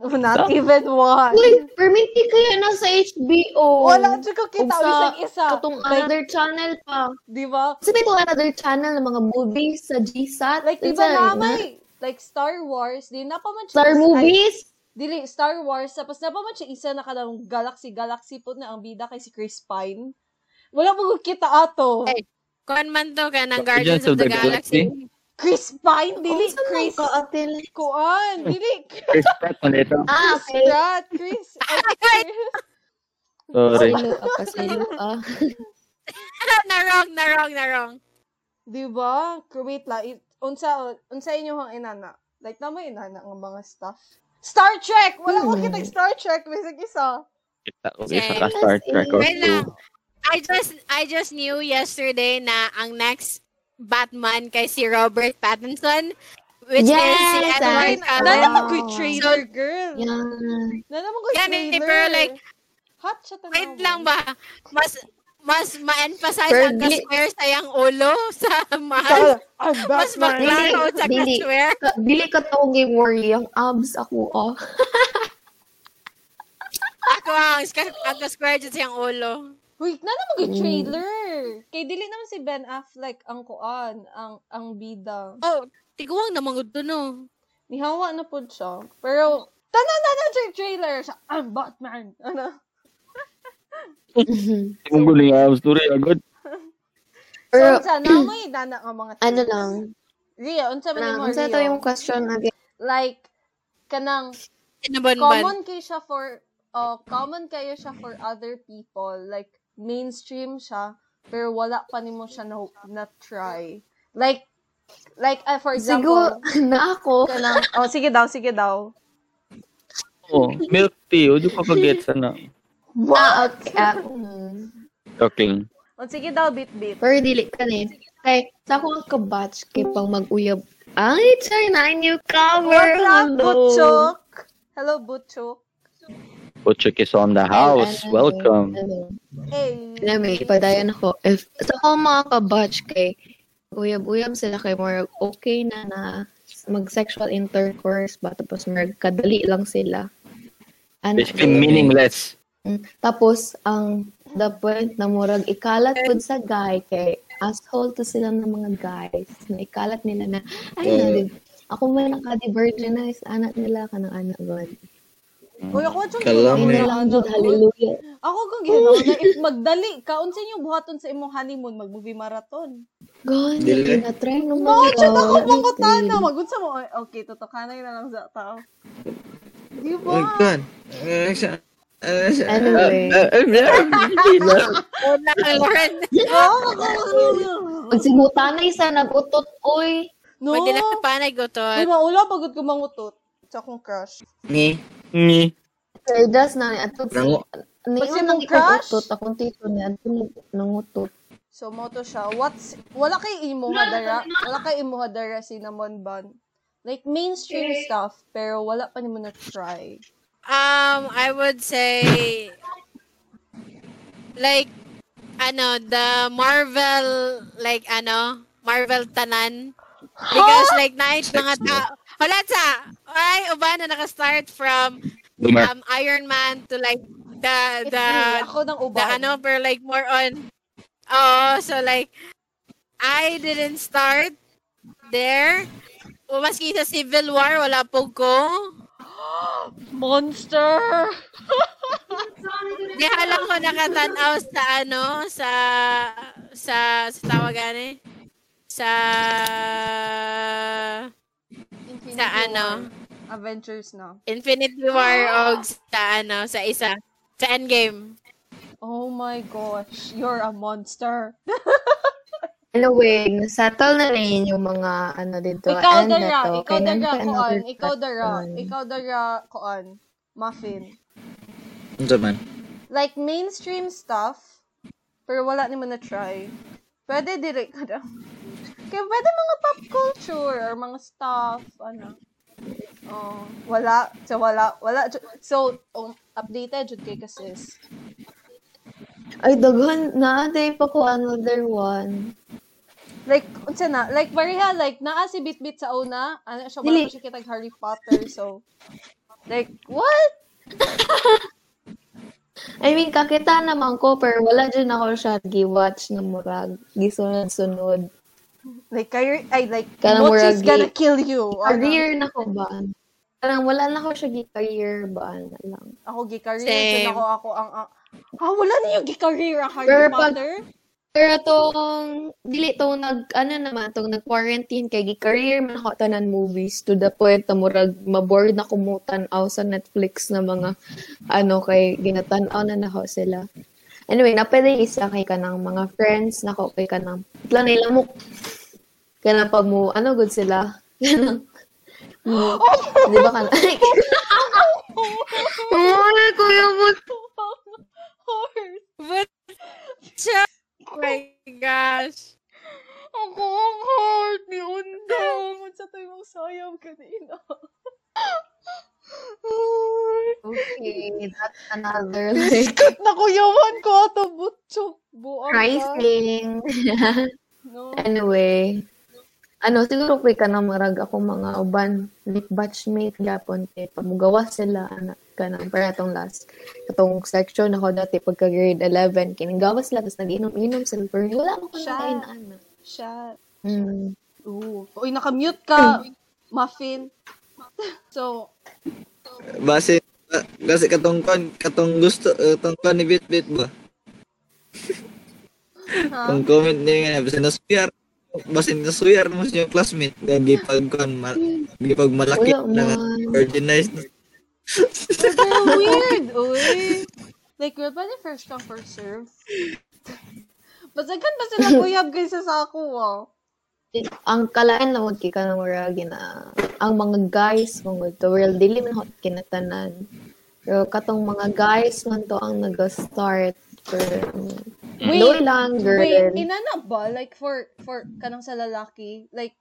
not even one. Uy, perminti kaya na sa HBO. Wala ko kita. Sa Isang isa. Katong Like, another channel pa. di ba? Kasi may itong another channel ng mga movies sa GSAT. Like, di ba na na- may, like, Star Wars, di na pa man siya Star movies? Ay, dili, Star Wars, tapos na pa man siya isa na kanang Galaxy, Galaxy po na ang bida kay si Chris Pine. Wala mo kita ato. Ay. Kuan man to ka ng Guardians of of the, the Galaxy. Chris Pine, dili, man Chris. ka atin? Kuan, dili. Chris Pratt man ito. Ah, Chris okay. Pratt, Chris. ay, Chris. Sorry. Silo ka, silo ka. na wrong, na wrong, na wrong. Di ba? Wait la, it, unsa, unsa inyo hang inana? Like, na mo inana ng mga stuff. Star Trek! Wala ko Hmm. kita Star Trek, bisag isa. Okay, Okay. saka Star Trek or Wait lang. two. I just I just knew yesterday na ang next Batman kay si Robert Pattinson which is si Yes, Edward Cullen. Nana Wow. mo ko'y trailer, girl. Yan. Nana mo ko'y Yan, eh, trailer. pero like, Hot siya tanaw. Wait lang ba? Mas mas ma-emphasize Pero ang ka-square sa yang ulo sa mahal. I'm Mas maklaro sa Dili. ka-square. Ka- Dili ka tawag yung worry. Ang abs ako, oh. Ako ang, ang ka-square dyan sa yang ulo. Wait, nana mo ko'y Mm. trailer. Kay dili naman si Ben Affleck ang kuan, ang ang bida. Oh, tiguang naman gud to no. Nihawa na po siya. Pero, tanan na na siya yung trailer. Siya, I'm Batman. Ano? Kung guling ang story agad. Pero, so, unsa, na mo inana ang mga ano things? lang. Ria, unsa man Lang, mo, unsa Ria? to yung question again? Like, kanang, Sinabanban. common kayo siya for, uh, common kayo siya for other people. Like, mainstream siya, pero wala pa nimo siya na, na try. Like, like, uh, for Siguro, example, na ako. kanang, oh, sige daw, sige daw. Oh, milk tea. Huwag pa get sana. Ah, okay. Ah, mm. Okay. O, sige daw, bit-bit. Pero dili ka ni. Kay, sa ako ang kabatch kay pang mag-uyab. Ay, try na new cover. What's up, Hello. Butchok? Hello, Butchok. Butchik is on the house. Ano, Welcome. Hey. Alam mo, ipadayon ako. If, sa ako mga kabatch kay, uyab-uyab sila kay more okay na na mag-sexual intercourse ba tapos more kadali lang sila. Ano, Basically meaningless. Mm. Tapos, ang the point na murag ikalat pud sa guy kay asshole to sila ng mga guys na ikalat nila na ay na Oo. di, ako man naka-divergenize anak nila kanang anak god. Uy, ako Ay eh. na lang hallelujah. Ako kung ginawa na if magdali, kaon sa inyo buhaton sa imong honeymoon, mag-movie marathon. God, Dili. na try naman. No, chat ako pang na. Magunsa mo. Ay, Okay, totokanay na lang sa tao. Di Oh ba? God. Ano? Ano siya? Anyway. Una kay Lauren. pag si Mutanay sa nag-utot, oy. No. Pag ginapanay ko to. Uy, maula pagod ko mangutot sa akong crush. Ni. Ni. Sir Das na ato Nangu- Kasi yung mong nang crush? utot akong tito niya ato nangutot. So, mo to siya. What's, wala kay imo hadara, wala kay imo hadara cinnamon bun. Like, mainstream stuff, pero wala pa ni mo na-try. Um, I would say, like, ano, the Marvel, like, ano, Marvel tanan. Because, like, night mga tao, wala sa, ay, uba na naka-start from um, Iron Man to, like, the, the, ako ng uban. the, ano, pero, like, more on, oh, so, like, I didn't start there. O, maski sa Civil War, wala po ko. Monster! Di alam ko nakatanaw sa ano, sa sa sa tawagan eh. Sa Infinity sa War. ano, Avengers na. Infinity War o sa ano, sa isa. Sa Endgame. Oh my gosh, you're a monster. Anyway, nasettle na rin yung mga ano dito. ikaw dara, to. ikaw nandito koan, another ikaw dara, question. ikaw dara koan, muffin. Ano man? Like mainstream stuff, pero wala ni mo na try. Pwede dire ka na. Kaya pwede mga pop culture or mga stuff, ano. Oh, wala. So, wala. Wala. So, um, updated jud kay kasis. Ay, daghan na. Day pa ko another one. Like, unsa na, like, pareha, like, naa si Bitbit sa una, ano siya, wala siya kitag Harry Potter, so, like, what? I mean, kakita naman ko, pero wala dyan ako siya gi-watch na murag. Gisunod-sunod. Like, career, ay, like, Kanang Mochi is murag gonna kill you. Ano? Career na ko ba? Parang wala na ko siya gi-career ba na lang. Ako, gi-career, Same. dyan ako, ako, ang, ang, ah, wala niyo gi-career ang Harry Pero pag- Potter? Pero tong, dili tong nag, ano naman, tong nag-quarantine kay gi-career man ako tanan movies to the point na murag maboard na kumutan aw sa Netflix na mga, ano, kay ginatanaw na nako sila. Anyway, napwede isa kay kanang mga friends nako kay kanang, plan nila mo, kanang pag mo, ano good sila? Kanang, mo, di ba kanang, ay, kuya mo, Heart. But, siya, oh my gosh. Ako ang heart ni Undang. Unsa to yung sayang kanina. okay, that's another, like, Kat na kuyawan ko ato butchok. Buang pricing. No. Anyway, ano, siguro kay ka na marag ako mga uban, like batchmate gapon kay pamugawa sila anak ka na para itong last katong section ako dati pagka grade 11 kinagawas sila tapos nag-inom-inom sila pero wala ako kain ana Shot. mm. Ooh. Uy, nakamute ka. Muffin. So, Base, uh, kasi katong kon, katong gusto, uh, katong kon ni Bit Bit ba? ha? Kung comment niya nga, basta nasuyar, basta nasuyar mo yung classmate, gagi pag kon, ma, gipag malaki na organized. Weird. Uy. Like, we're ba first come, first serve? Basagan ba sila kuyab guys sa ako, ah? ang kalain na wag ka na marag na ang mga guys mga to real dili man hot kinatanan pero katong mga guys man to ang nag-start for Wait, Wait, lang girl Wait, inana ba? Like, for, for kanang sa lalaki, like,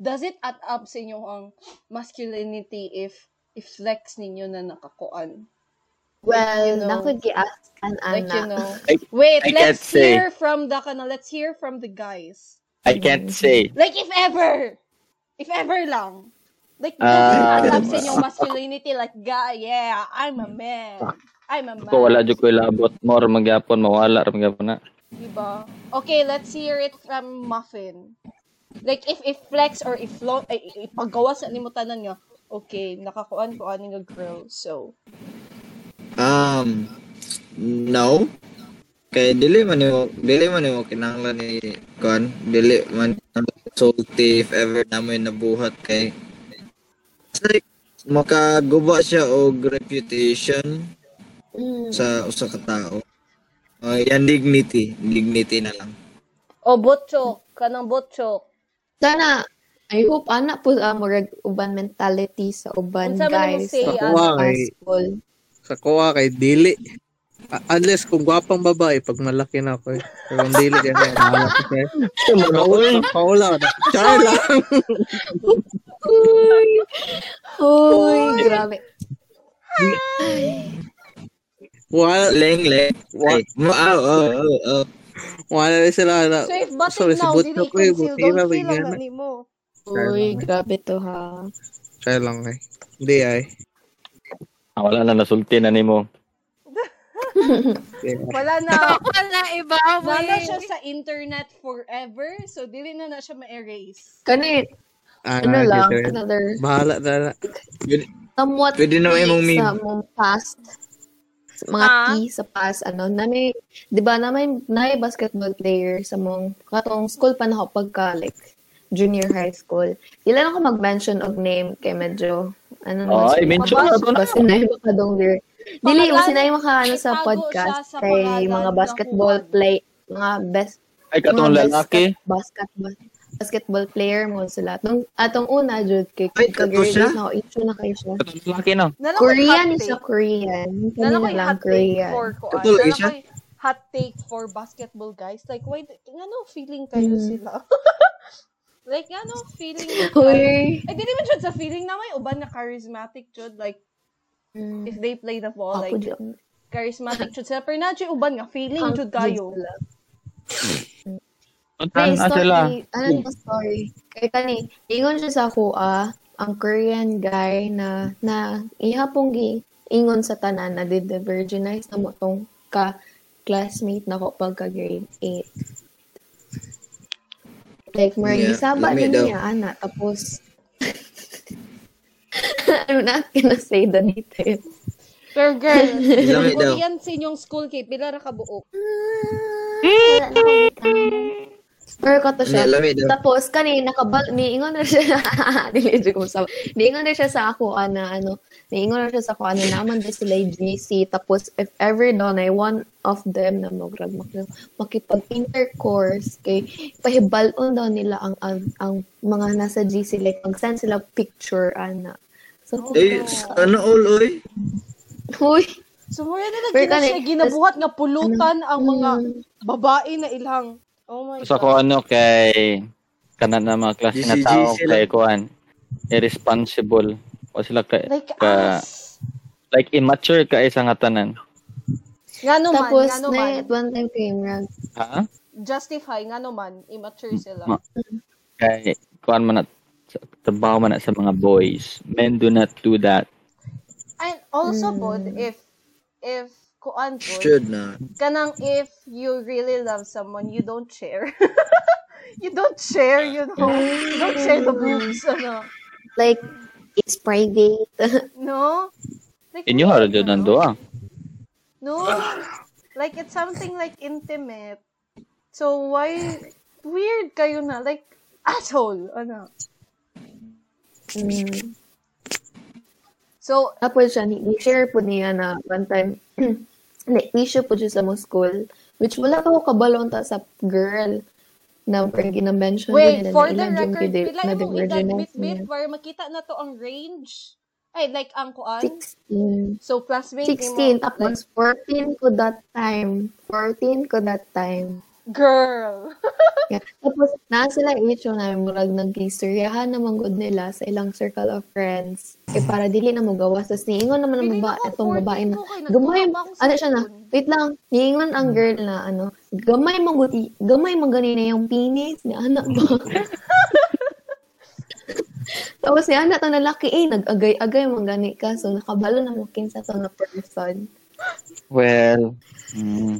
does it add up sa inyo ang masculinity if if flex ninyo na nakakuan? Well, You know. nakod gi-ask an Like, you know. I- Wait, I let's say. hear from the, kana, let's hear from the guys. I can't say. Like, if ever. If ever lang. Like, Ah. uh, sa inyong masculinity, like, guy, yeah, I'm a man. I'm a man. Ko wala jud ko ilabot more magyapon mawala ra magyapon na. Diba? Okay, let's hear it from Muffin. Like, if if flex or if lo, ay, ay, ipagawa sa nimo tanan nga, okay, nakakuan ko ani nga girl. So, Um, no. Kay dili man nimo dili man nimo kinahanglan ni kon dili man salty if ever namoy nabuhat kay It's like makaguba siya og reputation Mm. Sa usa ka tao. Uh, yan dignity, dignity na lang. o botchok, kanang botchok. Sana, I hope ana po uh, murag uban mentality sa uban Unsa guys say, sa high eh. school. Sa kuha kay dili. Ah, unless kung gwapang babae, pag malaki na ako eh. Pero kung dili bahala ko sa'yo. Paula, paula. Char lang. Uy, Uy, grabe. Wala, Leng leng. Wa- Ay, mo oh, oh, oh, oh. wala rin sila na. So, if batik Sorry, now, dili ko eh, conceal, buti don't na feel bigyan ang na. ani mo. Uy, grabe to ha. Char lang eh. Hindi ay. Ah, wala na nasulti na nimo. Yeah. Wala na. Wala iba. Nana we. siya sa internet forever, so dili na na siya ma-erase. Kani, Ah, ano lang, another Bahala na na. Somewhat pwede na imong meme. sa mong past mga Ah. tea sa past ano na may 'di ba na may na may basketball player sa mong katong school pa na ako pagka like junior high school dili lang ako mag-mention og name kay medyo ano Oh, siya, mention na to na. basta na yung makadong dir dili kasi na yung maka ano sa podcast sa kay mga basketball play mga best Ay katong lalaki. basket, basketball basketball player mo sila atong atong una jud kay Ay, kato siya? na na kayo siya lalaki no. Korean is sa take. Korean. Kanina ko lang hot take for Nala siya? ko hot take for basketball guys. Like, why, nga no feeling kayo Mm. sila? like, nga no feeling mo kayo. Hoy. Eh, di naman jud sa feeling na may uban na charismatic jud. Like, Mm. if they play the ball, Ako like, dyan. charismatic jud sila. Pero na jud uban nga, feeling Ang jud kayo. May na sila. story. Ano yung story? Kaya kani, ingon siya sa ako, ah, ang Korean guy na, na ihapong gi, ingon sa tanan na did the virginize na mo tong ka classmate na ko pagka grade 8. Like, more Yeah, gisaba daw. niya, ana. Tapos, I'm not gonna say the details. Pero girl. Korean sa inyong school kay pila ra ka buok. Gitanan. Pero kato siya. Ano. Tapos, kani, nakabal, niingon na siya. Dili, ko sa Niingon na siya sa ako, ana, ano, niingon na siya sa ako, ano, naman din sila yung GC. Tapos, if ever daw na one of them na mograg makipag-intercourse, kay pahibalon daw nila ang, ang, ang mga nasa GC, like, mag-send sila picture, ana. So, Eh, ano all oy? huy, So, mo na ginabuhat nga pulutan ang mga mm, babae na ilang. Oh my Sa ko ano kay kanan na mga klase GCG tao sila. kay kuan irresponsible o sila kay Like ka us. like immature ka isa nga tanan. Nga naman, tapos, nga na, naman. at one time kay Imran, Ha? Justify, nga naman. Immature sila. Ma- Kay kuan man na trabaho man na sa mga boys. Men do not do that. And also, Mm. pod, if, if, kuan pod, Should na. kanang if you really love someone, you don't share. you don't share, you know. You don't share the boobs, ano. like, it's private. No? Like, Inyo haro weird, jud no? nando ah. No. Like, it's something like intimate. So, why, weird kayo na. Like, asshole. Ano. mm. So, Tapos siya, ni- share po niya na one time, na issue po siya sa mo school, which wala ko kabalon ta sa girl na parang gina-mention wait, din for na the record, gidi- pila divergence bit-bit niya. para makita na to ang range. Ay, like, ang kuan. 16. So, classmate ni mo. 16, tapos 14 ko that time. 14 ko that time. Girl. Yeah. Tapos, na sila issue na murag nag-istoryahan naman good nila sa ilang circle of friends. Eh, para dili na mo gawas. Tapos, niingon naman ang Feeling baba, ko, itong 14 babae na, ko kay gamay, sa ano siya na, wait lang, niingon ang girl na, ano, gamay mo, guti, gamay mo ganina yung penis ni anak ba? Tapos si anak to lalaki, eh, nag-agay-agay mo gani ka. So, nakabalo na mo kinsa to na person. Well, mm,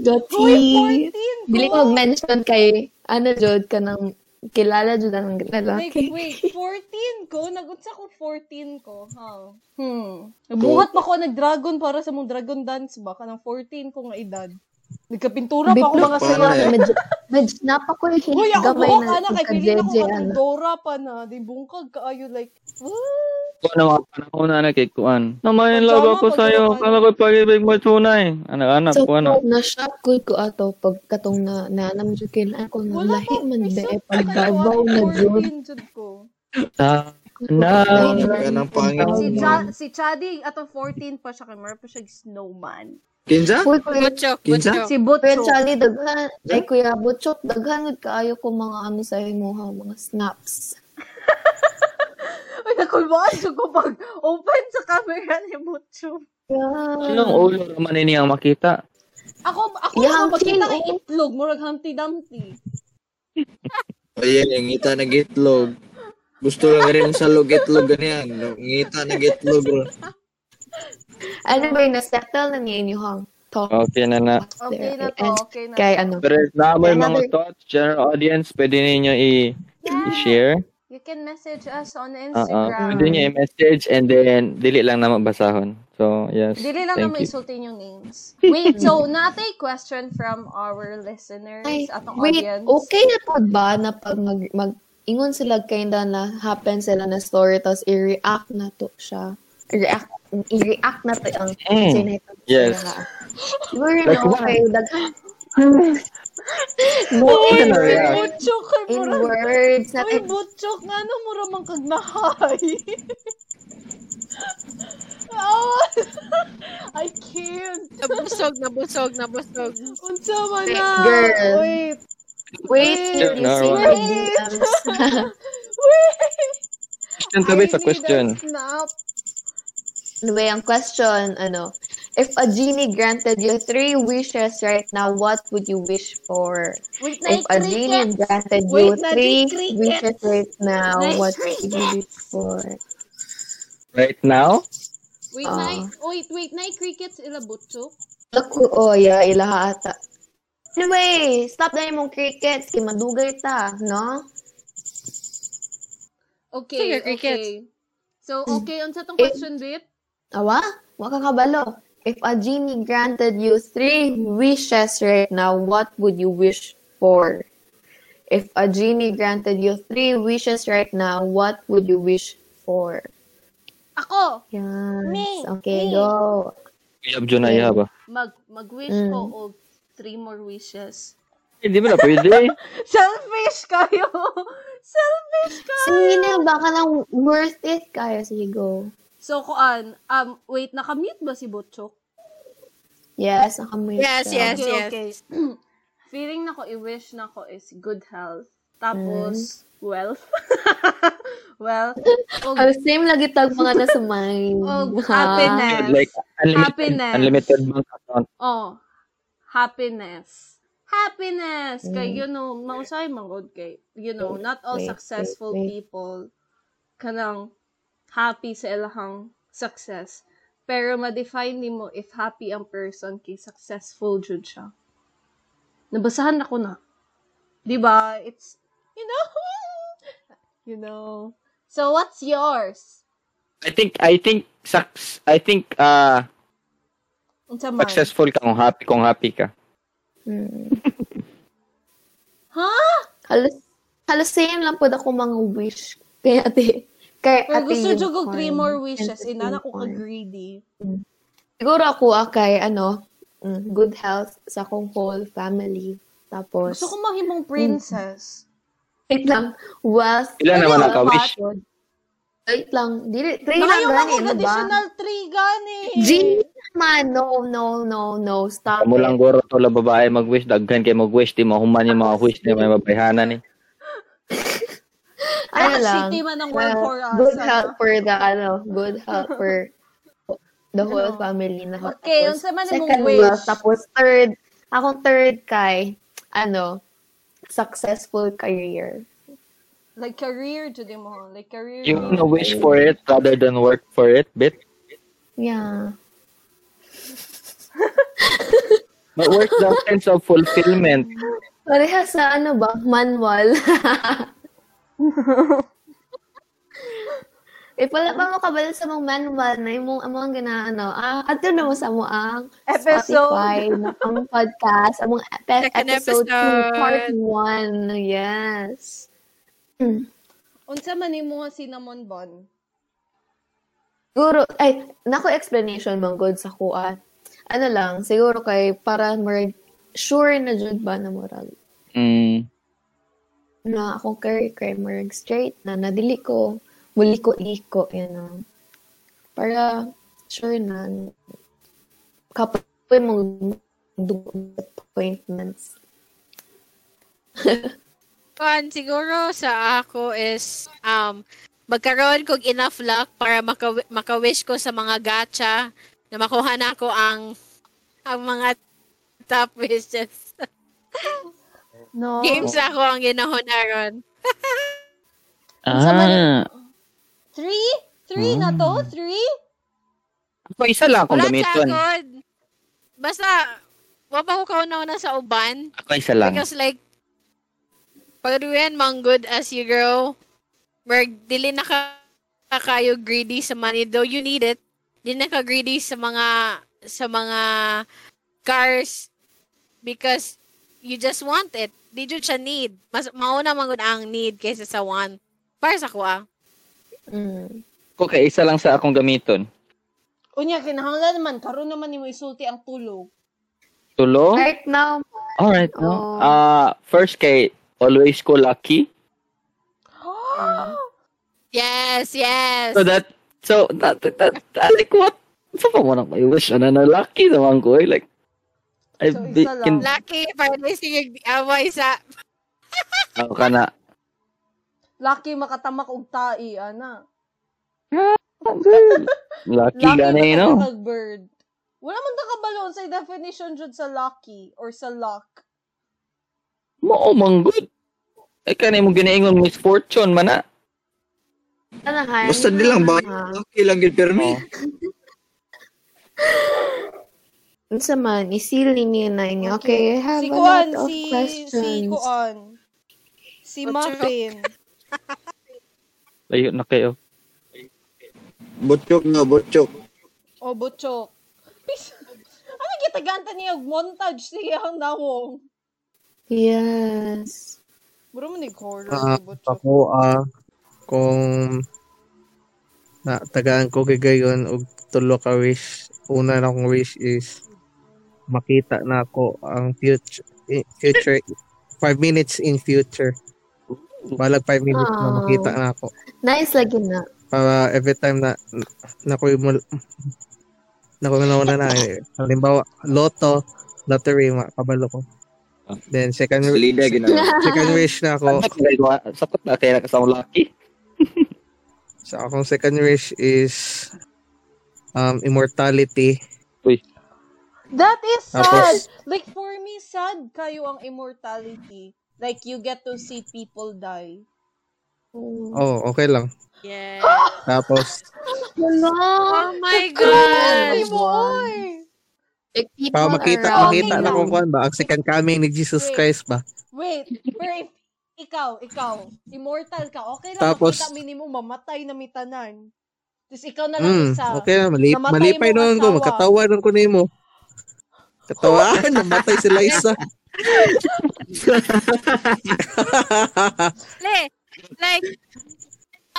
Gati. Uy, 14 Dili ko. ko mention kay, ano, Jod, ka ng, kilala Jod ang Like, lalaki. wait, 14 ko? Nagunsa ko 14 ko. Ha? Hmm. Nabuhat pa ko nag-dragon para sa mong dragon dance ba? Kanang 14 ko nga edad. Nagkapintura pa ako mga sayaw. na. medyo, medyo napa ko yung Uy, ako buhok na kay pili na ko jeje, ano. katong Dora pa na. Di bungkag kaayo like, what? Kung ano mga panahon na nakikuan. Namayan Pajama, lang ako pag sa'yo. Kala ko pag-ibig mo tunay. Anak-anak So, ko, ano. na-shock ko ko ato pag katong na nanam jud kay na ako na Wala lahi man May be suit pag pa Davao tayo, na jud. 14 jud ko. Ta- na. Ng pangit. Si, Cha, si Chadi, atong 14 pa siya kay Mer pa siya snowman. Kinsa? Kuya, Butchok, Kinsa? butchok. Si kuya Butcho. Charlie, daghan, ay kuya Butchok, daghan kaayo ko mga ano sa imo ha, mga snaps. Ay, nakulbaan siya ko pag open sa camera ni Butcho. Yeah. Sinong ulo naman ini ang makita? Ako, ako yeah, makita chin, kay oh. itlog, murag Humpty Dumpty. Ayan, yung ngita na gitlog. Gusto lang rin sa log itlog ganyan. No, Ngita na gitlog. bro. Ano ba yung na-settle na niya inyong talk? Okay na na. Okay na to, okay na. Kay ano, Pero na may Another- mga thoughts, general audience, pwede ninyo i- i-share. You can message us on Oo. Instagram. Pwede nyo i-message and then dili lang na mabasahon. So, yes. Dili lang naman isultin yung names. Wait, so natay question from our listeners, ay, atong wait, audience. okay na po ba na pag mag, mag ingon sila kinda na happen sila na story tapos i-react na to siya. I-react, i-react na to ang Mm. sinayto. Yes. Siguro what? okay, daghan. no, ano words. yan? Butchok kay In murag. words. Not in, butchok nga no mura man kag nahay. oh, I can't. Nabusog, nabusog, nabusog. Unsa man Wait, na? girl. Wait. wait, Yeah, my DMs. Wait. Question to I sa question. snap. Anyway, ang question, ano, if a genie granted you three wishes right now, what would you wish for? Wait If a genie cricket. granted you Wait three cricket. wishes right now, Nice what would you cricket. wish for? Right now? Wait na. Wait, wait na crickets ila butchok. Ako, oh yeah, ilaha ata. Anyway, stop na yung crickets, kay madugay ta, no? Okay, Sige, okay. So, okay, unsa tong Eh, question, Bit? Awa? Makakabalo. If a genie granted you three wishes right now, what would you wish for? If a genie granted you three wishes right now, what would you wish for? Ako, Yes. Me, Okay, me. go. Iyab dyan na iya ba? mag mag-wish Mm. ko og three more wishes. Hindi mo na pwede. Selfish kayo! Selfish kayo! Sino ba ka nang worth it kaya? Sige, go. So, kuan, um, wait, nakamute ba si Butchok? Yes, nakamute Yes, ka. yes. Okay, okay. Feeling na ko, i-wish na ko is good health. Tapos, wealth. well, og, Oh, same lagi tag mga nasa mind. og Ha? happiness. like, unlimited, Happiness. unlimited bank account. Oh, happiness. Happiness! Mm. Kay, you know, mausay mangod kay, you know, not all Wait, successful wait, wait. people kanang happy sa ilahang success. Pero ma-define ni mo if happy ang person kay successful jud siya. Nabasahan ako na. 'Di ba? It's you know, you know. So what's yours? I think, I think, sucks, I think, uh, Unsa man? successful ka kung happy, kung happy ka. Hmm. Ha? Halos, halos same lang po ako mga wish. Kaya ate, kay Pero gusto yung jud ko three more wishes. Inana ko ka greedy. Siguro ako ah, kay ano, mm, good health sa akong whole family. Tapos, Gusto ko mahimong princess. wait lang, wealth. Ilan naman wealth, naka-wish? Wait lang, dili, three lang gani, ako ano ba? additional three gani. G, man, no, no, no, no, stop Amo it. lang guro to la babae mag-wish daghan kay mag-wish di mahuman yung mga wish ni may mabayhanan ni. Ano lang, city man ang word uh, for us. good ano? health for the, ano, good health for the whole Ano? family na. Okay, Tapos, unsa man imong second wish? wealth, tapos third, akong third kay, ano, successful career. Like career to mo. Like career. You wanna wish for it rather than work for it, bit? Yeah. But work the sense of fulfillment. Pareha sa ano ba, manual. Eh, pala pa mo kabalo sa mga manual na yung among ginaano. Ah, ato na mo sa mo ang Episode. Spotify na ang podcast, among epi- Second episode 2, episode. part 1. Yes. Unsa man imo nga cinnamon bun? Siguro, ay, nako explanation mong good sa kuha. Ano lang, siguro kay para more sure na jud ba na moral Mm. Na career kay more straight na nadili ko muliko-liko yun know. para sure na kapoy mong appointments Kuan siguro sa ako is um magkaroon kog enough luck para maka- maka-wish ko sa mga gacha na makuha na ko ang ang mga top wishes. No. Games ako ang ginahunaron. Ah. Three? Three na to? Three? Ako isa lang akong gamiton. akon. Basta, wapa ko kauna-una sa uban. Ako isa lang. Because like, pagduyan mang good as you grow, merg, dili na ka ka kayo greedy sa money, though you need it. Dili na ka greedy sa mga, sa mga cars because you just want it. Di jud siya need. Mas mauna man gud ang need kaysa sa want. Para sa ko ah. mm. Ako kay isa lang sa akong gamiton. Unya, kinahanglan naman. Karoon naman ni mo isulti ang tulog. Tulo? right now Alright, no. Oh. Ah, first kay always ko lucky. Yes, yes. So that so that that, that, that like what? Sa pa mo nang may wish na na lucky naman ko eh. like I So, be, isa lang. can, Lucky para sige away sa ako ka na. Lucky makatamak og tai, ana. Lucky gani no. makatamak og bird. Wala man ta kabalon sa definition jud sa lucky or sa luck. Mao man good. Eh kanay mo ginaingon misfortune man na. Tanahan. Basta di lang ba? Ah. Okay lang pero Oh. Unsa man, isili niyo na inyo. Okay, I have Si a Kuan, lot of si, si questions. Kuan. Si What's your- Muffin. Layo na kayo. Butchok nga, butchok. O Butchok. Pis, ano gitaganta niya montage siya ang nawong. Yes. Buro man ni horror Ah, si Butchok. ako ah kung na tagaan ko kay gayon og tulo ka wish una na akong wish is makita na ako ang future i- future 5 minutes in future balag 5 minutes na Wow. makita na ako Nice lagi na. para every time na na ko mo na ko na na na eh. halimbawa loto lottery makabalo ko then second ginawa. second wish na ako Sapat na na kayo nakasama lucky. Sa akong second wish is um immortality. That is sad. Tapos- like for me, sad kayo ang immortality. Like you get to see people die. Oh, okay lang. Yes. Tapos Hello. Oh my God. mo, oy. Like people para makita around makita na kung kuan ba ang second coming ni Jesus Wait. Christ ba. Wait, pero if ikaw, ikaw, immortal ka, okay lang Tapos- makita minimum mamatay na mitanan. Tapos ikaw na lang Mm, isa. okay na mali, Namatay malipay noon ko magkatawa nun ko nimo. Katawaan, namatay sila isa. Le, like,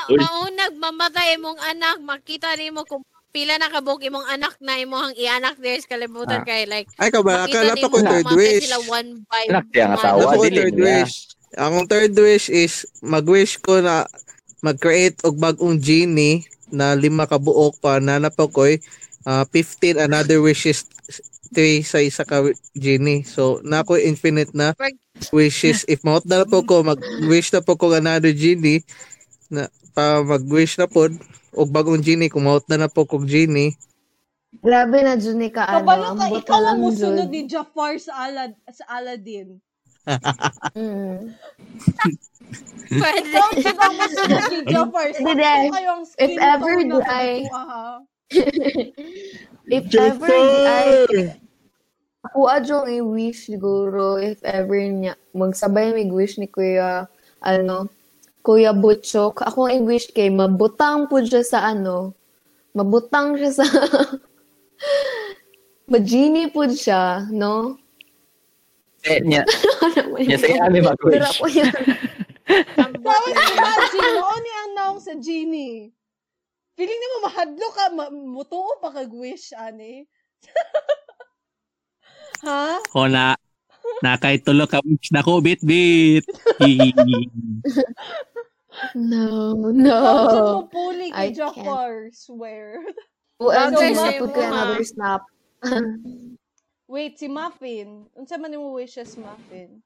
Uy. maunag mamatay imong anak, makita nimo kung pila na kabuk imong anak na imong ianak there's kalibutan Ah. kay like Ay ka ba, makita akala ko third mamatay wish. sila one by Anak ang dili third niya. wish. Akong third wish is mag-wish ko na mag-create og bagong genie na lima ka buok pa na napakoy ah 15 another wish is 3 sa isa ka genie. So na ako infinite na wishes. If maot na po ko mag-wish na po ko another genie na pa mag-wish na po og bagong genie kung maot na na po kog genie. Grabe na dyan ni ka, ano, Kabalo ka, ikaw ang musunod ni Jafar sa, Alad sa Aladdin. Mm. Pwede. Ikaw ang musunod ni Jafar. Hindi, If ever I-? If ever ay ako adjong i-wish siguro if ever niya magsabay mig wish ni Kuya ano Kuya Butchok ako i-wish kay mabutang po siya sa ano mabutang siya sa Magini po siya, no? Eh, niya, Ano niya sa ami Pero mag-wish. ako yun. Tapos imagine, mo ni ang naong sa genie. Feeling na mo mahadlo ka, ma- mutuo pa kag-wish, ani. ha? O na, nakay tulo ka wish na ko, bit bit. No, no. mo puli Oh, I kay Jafar, swear. OMG, na put ko ha? snap. Wait, si Muffin. Unsa man yung wishes, Muffin?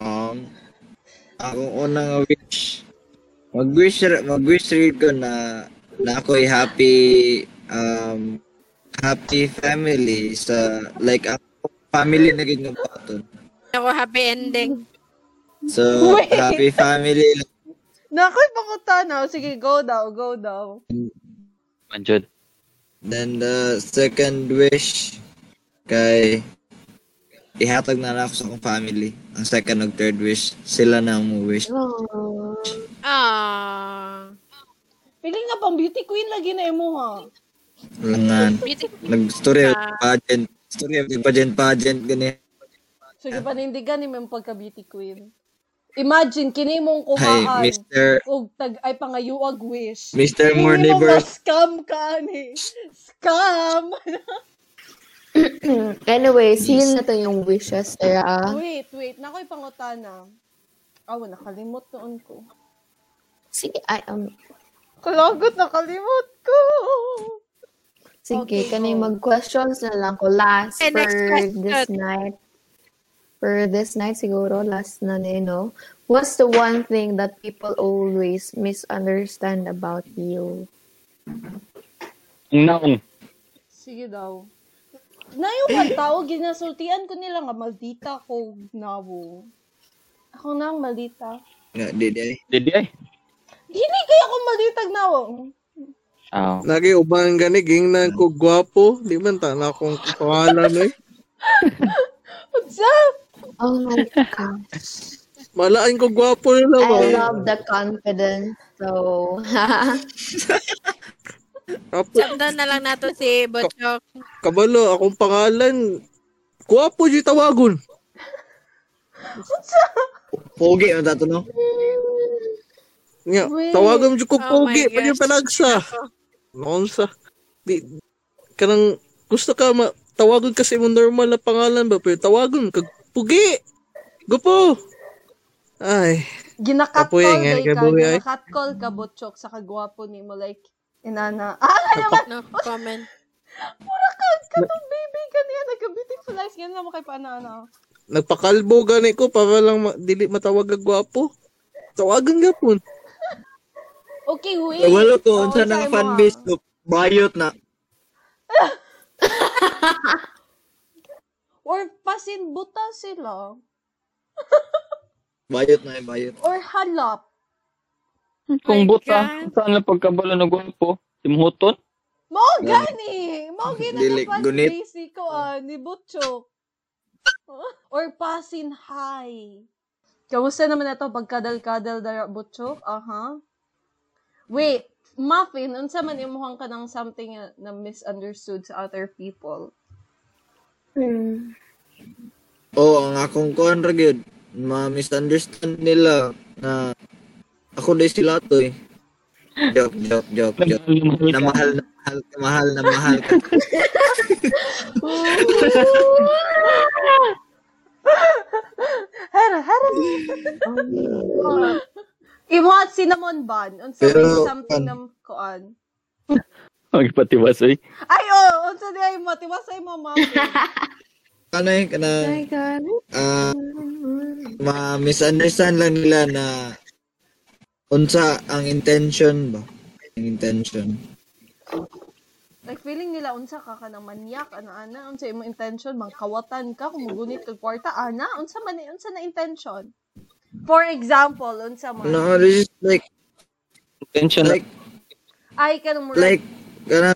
Um, akong unang wish, mag-wish, mag-wish rin ko na, na ako'y happy, um, happy family sa, like, ako, family na gid ng paton. Ako happy ending. So, Wait. happy family. Nakoy pakutana. Sige, go daw, go daw. Manjud. Then, the second wish, kay, ihatag na lang ako sa akong family. Ang second ug third wish, sila na ang wish. Oh. Ah. Piling nga pang beauty queen lagi na imo ha. Langan. Beauty. Nag-story of Ah. pageant. Story of the pageant, pageant, gani. Sige, panindigan ni mong pagka beauty queen. Imagine, kini mong Hi, kuhaan. Mr. Og tag ay pangayuag wish. Mr. Kini mo Morniverse. scam ka ni. Scam! Anyway, seal na to yung wishes, Sarah. wait, wait. Nakoy pangutana. Aw, nakalimot noon ko. Sige, I, um, Kalagot, nakalimot ko. Sige, Okay, go. mag-questions na lang ko last Okay, for this night. For this night, siguro, last na na, no? What's the one thing that people always misunderstand about you? Naong. Sige daw. Na yung mga tao, ginasultian ko nila nga maldita ko nawo. Ako na ang maldita. Nga, di di. Didi ay. Dili kaya ako malditag nawo. Ah. Lagi uban gani gingnan ko gwapo, di man ta na akong pangalan eh. What's up? Oh my gosh. Malain ko gwapo nila ba. I love the confidence. So, Sundan na lang nato si Botchok. kabalo akong pangalan. Gwapo di tawagon. Pogi, ang tato no? Nga, tawagan mo jud ko Oh pogi, my pa yung Noonsa. Di, kanang gusto ka ma, tawagan kasi mo normal na pangalan ba, pero tawagan kag pugi. Gupo. Ay, Ginakatcall Apoy, nga, day ka. gabuhi, ay. Ginakatcall ka, botchok, sa kagwapo ni mo. Like, inana. Ah, No comment. murakad ka tong baby ka niya. Nagka-beautifulize. Ganun naman kay paana. nagpakalbo gani ko para lang ma, dili matawag ang gwapo. Tawagan gapon. Okay, wait. Walo ko, Oh, unsa sa'yo na mo, fanbase ah. ko. Bayot na. Or pasin buta sila. Bayot na, eh, bayot. Or halap. Kung my buta, God. saan na pagkabalo na gwapo? Timuhuton? Mo gani! Mo gani Dili, na gunit. fanbase ko ah, ni Butchok. Or pasin high. Kamusta naman ito pagkadal-kadal dara Butchok? Aha. Wait, Muffin, unsa man imuhang ka ng something na, na misunderstood sa other people? hmm. Oo, ang akong kuhan ra gyud. Ma-misunderstand nila na ako day sila to eh. Joke, joke, joke, joke. Na mahal na mahal ka, mahal na mahal ka. Hara, hara! Imo at cinnamon bun. Unsa Pero, something an- na kuan. Magpatiwas, eh. Ay, oh, unsa di ay matiwasay mo mami. Ano eh, Oh kana, my God. ah, ma-misunderstand lang nila na unsa ang intention ba? Ang intention. like feeling nila unsa ka ka ng manyak ano ana unsa imong intention mangkawatan ka kung mugunit kag kwarta ana unsa man unsa na intention. For example, unsa man No, this is like, Intention like, ay kanang murag like, kana,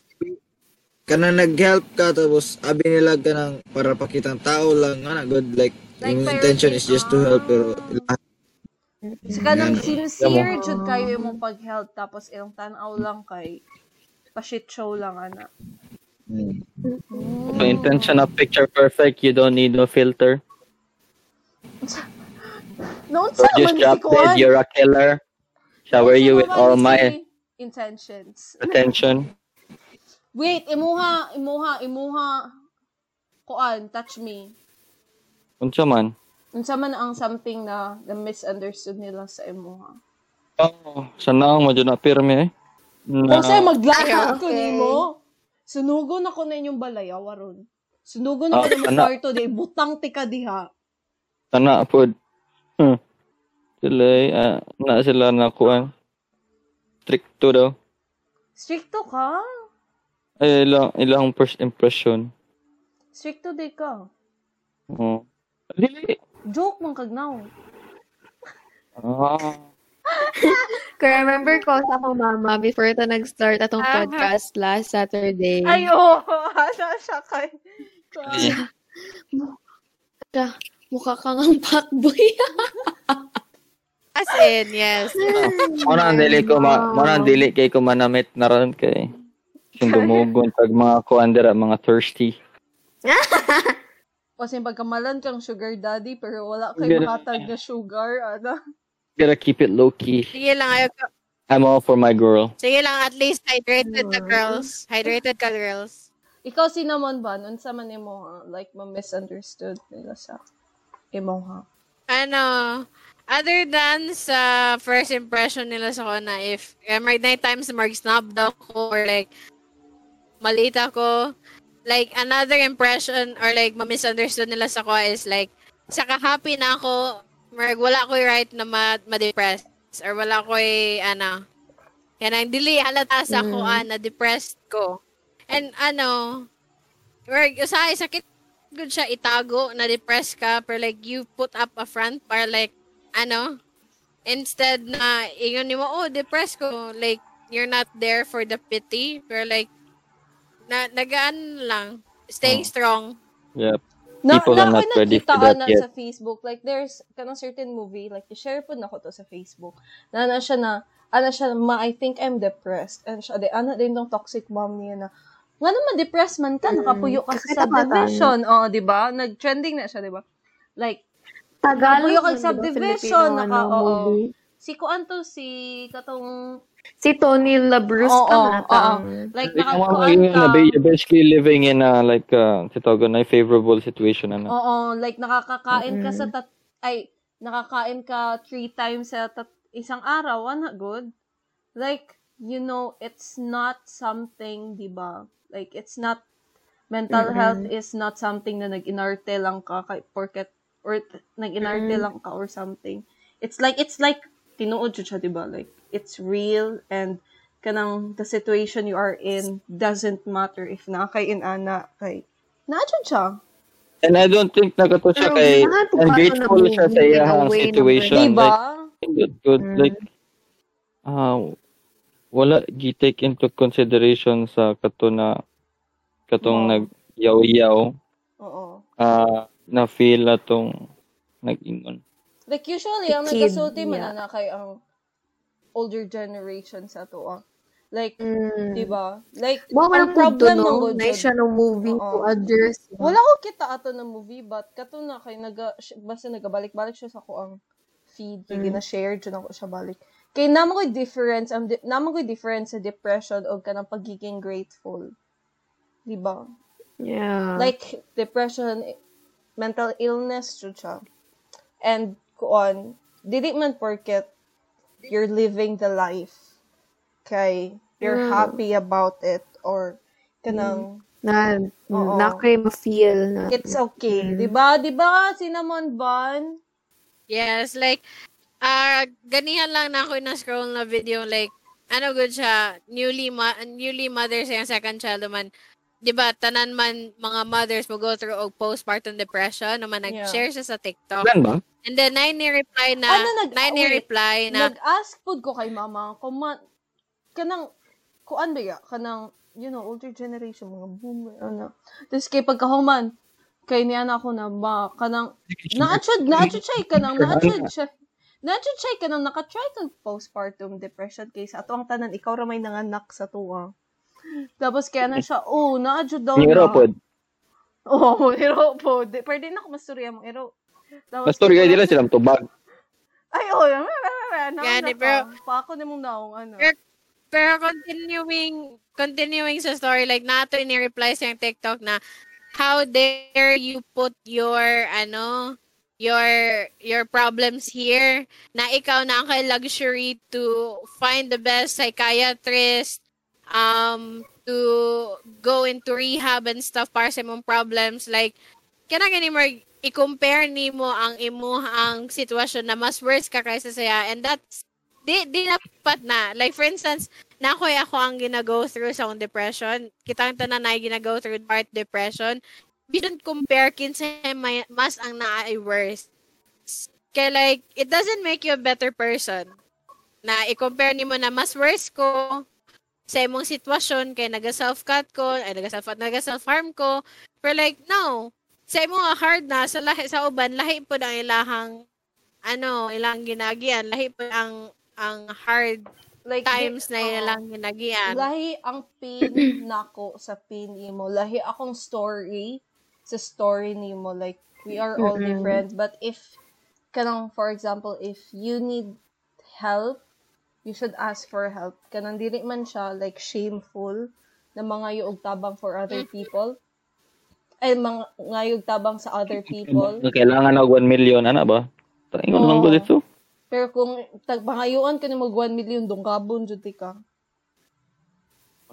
kana nag-help ka tapos abi nila kanang para pakitang tao lang nga good like, Like, yung intention is just to help pero sa kanang Yan. sincere jud kayo imong pag-help tapos ilang tan-aw lang kay pa-shit show lang ana. Hmm. So, intention of picture perfect, you don't need no filter. No, So unsa just drop dead, you're a killer. Shower you with all my intentions. attention. Wait, imuha, imuha, imuha. Kuan, touch me. Unsa man? Unsa man ang something na, na misunderstood nila sa imuha. Oh, sana mo dyan na pirmi eh. Na, sa'yo maglakad ko Okay. nimo, sunugon ako na inyong balay, awaron. Sunugon ako Ah, na mo ana. kwarto, di, butang tika diha. sana pod. Hmm. Sila eh, ah, na sila na kuan. Stricto daw. Stricto ka? Ay, ilang, ilang first impression. Stricto di ka. Oh. Dili. Joke man kagnaw. Ah. Kaya remember ko sa akong mama before ito nag-start atong Ah. podcast last Saturday. Ay, oo. Ano siya kay... Siya, mukha kang ang fuckboy. As in, yes. Mo na ang dili ko ma, mo na ang dili kay ko manamit na ron kay yung dumugon pag mga kuan dira mga thirsty. Kasi pagkamalan kang sugar daddy, pero wala kay Ganun. mahatag na sugar, ano? Gotta keep it low key. Sige lang, ayaw ka. I'm all for my girl. Sige lang, at least hydrated ka, girls. Hydrated ka, girls. Ikaw cinnamon ba? Nun sa man mo, ha? like, ma-misunderstood nila sa imo ha? Ano, other than sa first impression nila sa ko na if um, right night times mag-snub daw ko or like malita ko, like another impression or like ma-misunderstood nila sa ko is like saka happy na ako, marag wala ko right na ma- ma-depressed or wala ko ano, yan ang dili halata sa ko ah, na depressed ko. And ano, marag usahay sakit good siya itago na depressed ka pero like you put up a front para like ano instead na ingon nimo oh depressed ko like you're not there for the pity pero like na nagaan lang staying Oh. strong Yep. Na, People na are not ready for that ana yet. sa Facebook. Like, there's kanang certain movie, like, i-share po na ko to sa Facebook. Na na siya na, ana siya, ma, I think I'm depressed. And siya, di, ana din tong toxic mom niya na, nga naman, depressed man ka, nakapuyo ka sa ka, subdivision. Oo, di ba? Nag-trending na siya, di ba? Like, Tagalog. Yun, di ba? subdivision, naka, ano, oo. movie. si kuan to, si, katong, Si Tony Labrusca Oo, na oo. tang. like, nakakuan ka. na you're basically living in a like uh titawagan na favorable situation ano. Oo, like nakakakain ka sa tat ay nakakain ka three times sa tat isang araw, ana good. Like, you know, it's not something, 'di ba? Like it's not mental health is not something na nag-inarte lang ka kay porket or t- nag-inarte lang ka or something. It's like it's like tinuod jud siya, 'di ba? Like it's real and kanang the situation you are in doesn't matter if na kay inana kay na jud siya. And I don't think nagato siya Pero kay lahat and pa grateful na siya sa iyang in a way, situation. Di ba? Like, good, good. Like, ah, wala gi-take into consideration sa kato na katong Oo. nag-yaw-yaw Oo. ah na feel atong nag-ingon. Like usually, ang nagkasulti man yeah. na kay ang older generation sa to. ah. Like, Mm. di ba? Like, Wow, ang problem ng no? Na siya ng movie Oo. to address. Wala ko kita ato ng movie, but kato na kay naga, basta nagabalik-balik siya sa ko ang feed, kay gina-share dyan ako siya balik. Kay naman ko difference, ang di- naman ko difference sa depression o kanang pagiging grateful. Di ba? Yeah. like depression mental illness jud siya and kuan dili man porket you're living the life kay you're Yeah. happy about it or kanang Na, Oo. na kayo ma-feel na. it's okay. Mm. 'Di ba? 'Di ba cinnamon bun? Yes, like, ah ganihan lang na ako na scroll na video, like, ano good siya, newly, ma- newly mother sa second child man, di ba, tanan man mga mothers mo go through og postpartum depression, naman nag-share siya sa TikTok. Ilan ba? And then, nine ni-reply na, Ano nag- nine wait, ni-reply na, Nag-ask pud ko kay mama kung ma- kanang kuan ba ya kanang you know older generation mga boomer ano. Tapos kay pagkahuman kay niya na ako na ba kanang naachud naachud siya kanang naachud siya naachud siya kanang naka-try kag postpartum depression kay sa ato ang tanan ikaw ra may nanganak sa tuwa. Tapos kaya na siya, oh, naachud daw Hero na. pod. Oo, hero po. Di, pwede na ako masturya mo, hero. Tapos, Pastor kay dila silang tubag. Ay, oo. Oh, Gani, pero- Pa ako na mong naong, ano. Pero- pero continuing, continuing sa story, like, nato ni-reply sa yung TikTok na, how dare you put your, ano, your your problems here na ikaw na ang luxury to find the best psychiatrist um to go into rehab and stuff para sa mong problems. Like kana gani mo i-compare nimo ang imo ang sitwasyon na mas worse ka kaysa saya and that's di di dapat na. Like for instance na ako ako ang gina-go through sa depression. Kitang tanan na gina-go through part depression we don't compare kinsa may mas ang naa worse kaya like it doesn't make you a better person na i-compare nimo na mas worse ko sa imong sitwasyon kay naga-self-cut ko, ay naga-self naga-self-harm ko. Pero like, no. Sa imong hard na, sa lahi, sa uban, lahi po ang ilahang, ano, ilang ginagian. Lahi po ang, ang hard like, times na oo. ilang ginagian. Lahi ang pain nako sa pain nimo. Lahi akong story sa story nimo. Like, we are all Mm-mm. different. But if, kanang, for example, if you need help, you should ask for help. Kanang dili man siya, like, shameful na mga yuog tabang for other people. Ay, mga ngayog tabang sa other people. Kailangan og 1 million ana ba? Ingon lang ko dito. Pero kung tagpangayuan ka ni mag 1 million, dungkabon jud ka.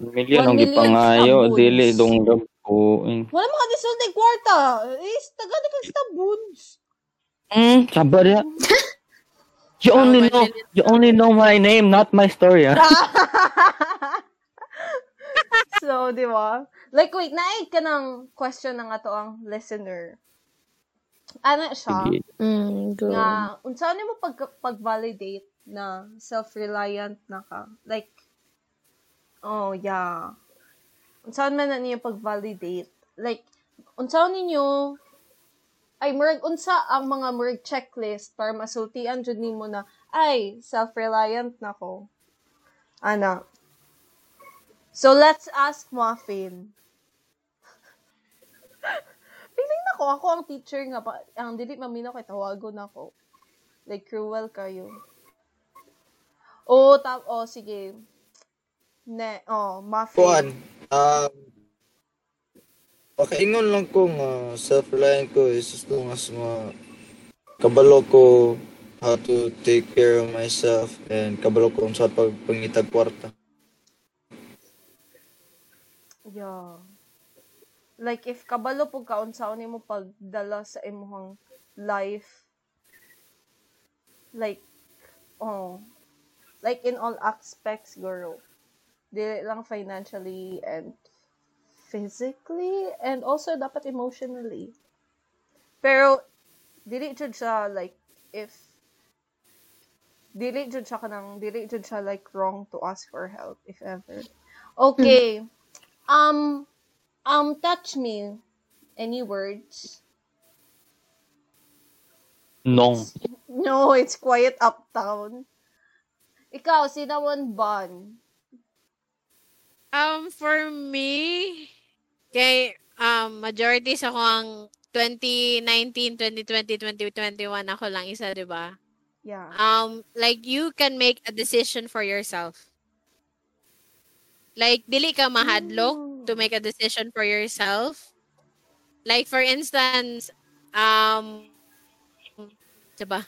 1 million ang One million gipangayo sabons. Dili donggab ko. Wala mga disulti kwarta. Eh, taga na kang stabons. Mm, sabar ya. You only know you only know my name, not my story. ah. so, di ba? Like, wait, naig ka ng question na nga to ang listener. Ano siya? Mm, go. Nga, unsa ni mo pag, pag-validate na self-reliant na ka? Like, oh, yeah. Unsa man na niyo pag-validate? Like, unsa ninyo ay murag unsa ang mga murag checklist para masultian jud nimo na ay self-reliant na ko. Ana. So let's ask Muffin. Feeling na ko ako ang teacher nga pa ang dili maminaw kay tawagon ako. Like cruel kayo. Oh, tap oh sige. Ne, oh, Muffin. Kuan, um, pakaingon lang ko nga self-reliant ko is as long as kabalo ko how to take care of myself and kabalo ko sa pagpangitag kwarta. Yeah. Like if kabalo pug kaon sa nimo pagdala sa imong life like oh like in all aspects girl dili lang financially and physically and also dapat emotionally. Pero dili jud siya like if dili jud siya kanang dili jud siya like wrong to ask for help if ever. Okay. Um um touch me. Any words? Nong. no it's quiet uptown. Ikaw cinnamon bun Um, for me, kay um, majority sa ko ang 2019, 2020, 2021 ako lang isa, di ba? yeah Um, like, you can make a decision for yourself. Like, dili ka mahadlok to make a decision for yourself. Like, for instance, um, diba?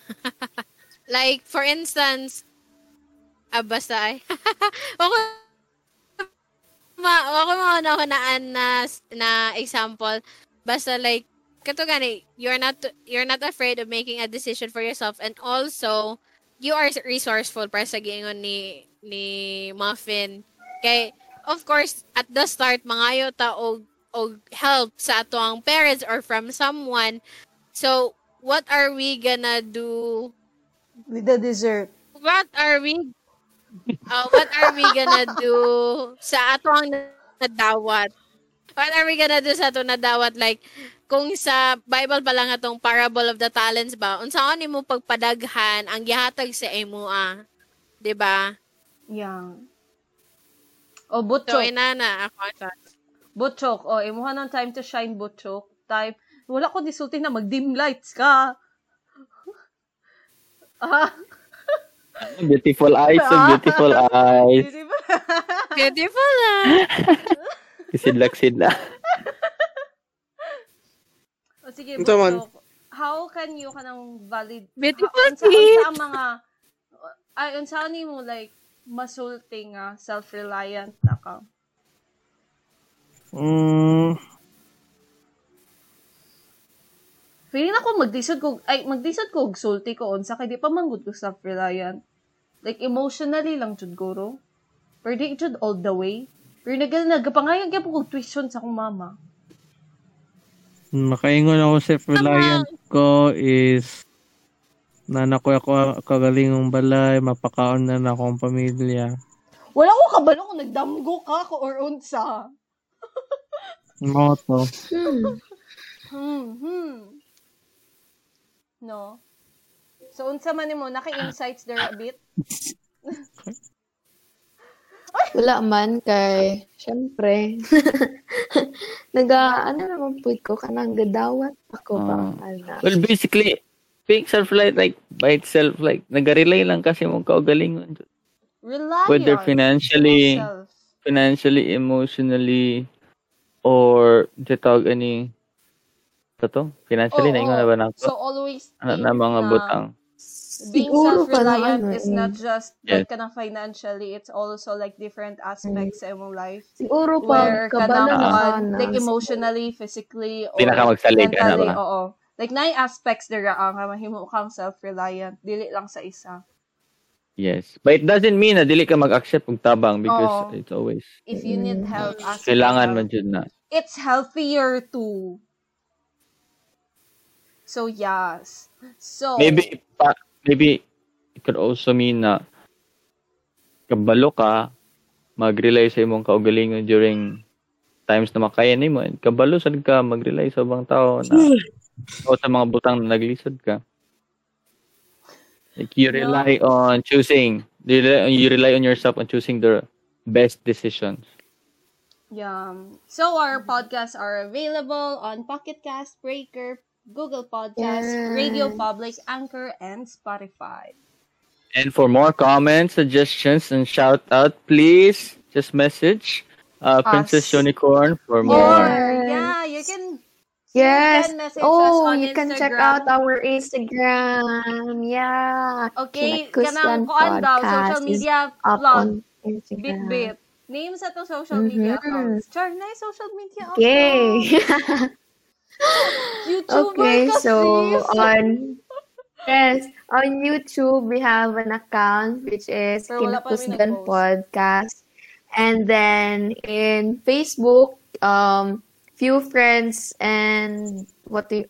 like, for instance, ah, basta ay, ako, ma ako mga hunaan na na example basta like kato gani you're not you're not afraid of making a decision for yourself and also you are resourceful para sa giingon ni ni Muffin. Kay of course at the start mangayo ta og og help sa ato ang parents or from someone. So what are we gonna do? With the dessert. what are we uh, what are we gonna do sa ato ang nadawat? What are we gonna do sa ato nadawat? Like, kung sa Bible pa lang atong parable of the talents ba, unsaon nimo pagpadaghan ang gihatag sa imo ah. 'Di ba? Yeah. O, So, butchok. inana ako sa Butchok. O, imuha ng time to shine, butchok. Time. Wala ko disulti na mag-dim lights ka. ah, Beautiful eyes, so beautiful eyes. beautiful ah. Kisidlak-sidlak. O, sige, Ito man. How can you kanang valid... Beautiful ha- unsa, ang mga... Ay, unsa ni mo, like, masulting nga, self-reliant na ka? Mm, Feeling ako magdisod ko, ay, magdisod ko og sulti ko unsa kay di pa manggod ko self-reliant. Like, emotionally lang jud guro. Pero di jud all the way. Pero nagal nagapangayag gyapon kog tuition sa akong mama. makaingon ako self-reliant ko is na ko ako kagalingong balay, mapakaon na na akong pamilya. Wala ko kabalo kung nagdamgo ka ko or unsa. Mo to. Hmm. Hmm, hmm. No. So, unsa man nimo naka-insights there a bit? Wala man kay, syempre, naga, ano naman po ko, kanang gadawat ako ba, Ah. ana. Well, basically, being self-reliant, like, by itself, like, nag-rely lang kasi mong kaugalingon. Rely Whether on financially, yourself. financially, emotionally, or tawag ani ito to? Financially, Oo, naingon na ba na So, ako? always Ano na mga na butang? Being Siguro ka na, self-reliant ano, is eh. not just like kanang financially, it's also like different aspects sa imong life. Siguro Where pag kanang kabalo na on, like emotionally, physically, or na ka mentally, ba? oo. Like, nine aspects dira ang mahimo kang self-reliant. Dili lang sa isa. Yes. But it doesn't mean na dili ka mag-accept og tabang because Oo. it's always If you need help, ask for kailangan help. man jud na. It's healthier too. So, yes. So, Maybe pa, maybe it could also mean na kabalo ka mag-rely sa imong kaugalingon during times na makaya nimo and kabalo sad ka mag-rely sa ubang tao na o sa mga butang na naglisod ka. Like you rely on choosing, you rely, you rely on yourself on choosing the best decisions. Yeah. So our podcasts are available on Pocket Cast, Breaker, Google Podcasts, Yes. Radio Public, Anchor, and Spotify. And for more comments, suggestions, and shout out, please just message uh, Princess Unicorn for Or, more. yeah, you can Yes. You can Oh, on you can check out our Instagram. Yeah. Okay, Kinakusgan kanang kuan daw, social media Up plug, on Instagram. bit-bit. Name sa to social media Mhm. accounts. Char, na yung social media Okay. YouTuber okay, ka, so on Yes, on YouTube we have an account which is Pero wala pa kami Kinakusgan. Podcast. And then in Facebook, um, few friends and what do you,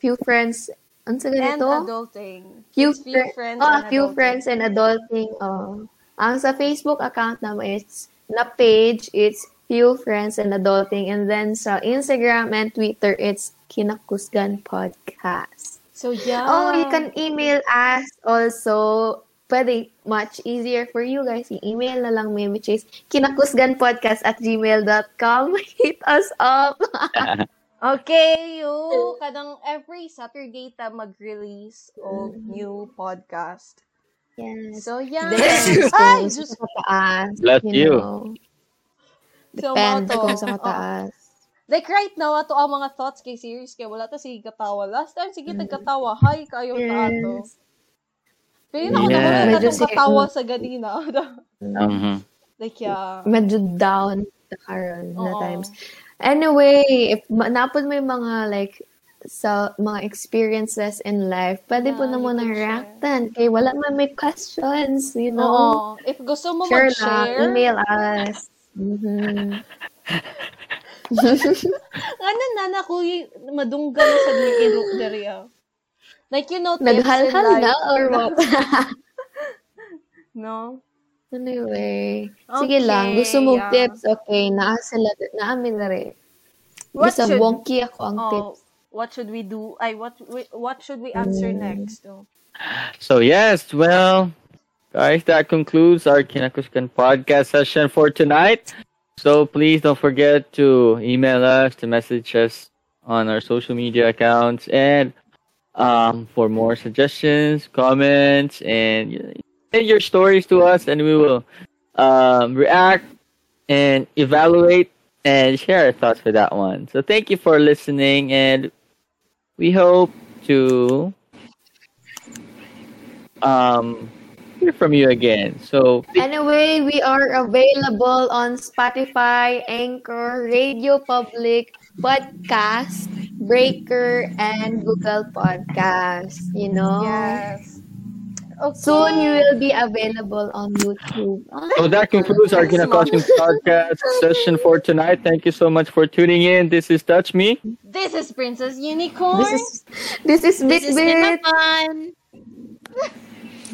few friends, ano sa And ganito? adulting. Few, It's few fri- friends oh, and few adulting. friends and adulting. Oh. Ang sa Facebook account naman is na page, it's few friends and adulting. And then sa Instagram and Twitter, it's Kinakusgan Podcast. So, yeah. Oh, you can email us also. Pwede, much easier for you guys. I-email na lang may which is kinakusganpodcast at gmail.com. Hit us up. Okay, you kadang every Saturday ta mag-release of new podcast. yes. So yeah. Ay, Diyos sa kataas, Bless you. know, So, depende mo to. kung sa kataas. Like right now, ato ang mga thoughts kay series kay wala ta sige katawa. Last time sige tagkatawa. Hi kayo ta ato. Yes. Pero ako Yes. na Medyo atong si- katawa sa ganina. Mhm. like yeah. Medyo down. nakita karon na times. Anyway, if ma- napod may mga like sa mga experiences in life, pwede po Na na mo share. reactan. Kay wala man may questions, you know? Oo. If gusto mo Share lang, mag-share, email us. Mhm. Ano na na ko madunggan na sa niliro diri ah. Like you know, tips in Naghalhal na or what? No? anyway, sige lang. Okay, Gusto mo yeah. tips? Okay, naa sila, naamin na rin. What Bisa should- wonky ako ang Oh, tips. what should we do? Ay, what what should we answer next? Oh. So yes, well, guys, that concludes our Kinakuskan podcast session for tonight. So please don't forget to email us, to message us on our social media accounts, and um, for more suggestions, comments, and send your stories to us, and we will um, react and evaluate and share our thoughts for that one. So thank you for listening, and we hope to um hear from you again. So Anyway, we are available on Spotify, Anchor, Radio Public, Podcast, Breaker, and Google Podcast. You know? Yes. Okay. Soon you will be available on YouTube. So that concludes our Kinakosking podcast session for tonight. Thank you so much for tuning in. This is Touch Me. This is Princess Unicorn. This is this is Bit This is Bit.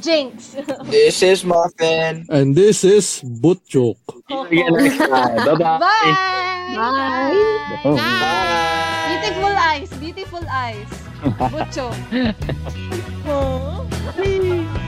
Jinx. This is Muffin. And this is Butchok. Bye-bye. Bye. Bye. Bye. Bye. Beautiful eyes. Beautiful eyes. Butchok. oh.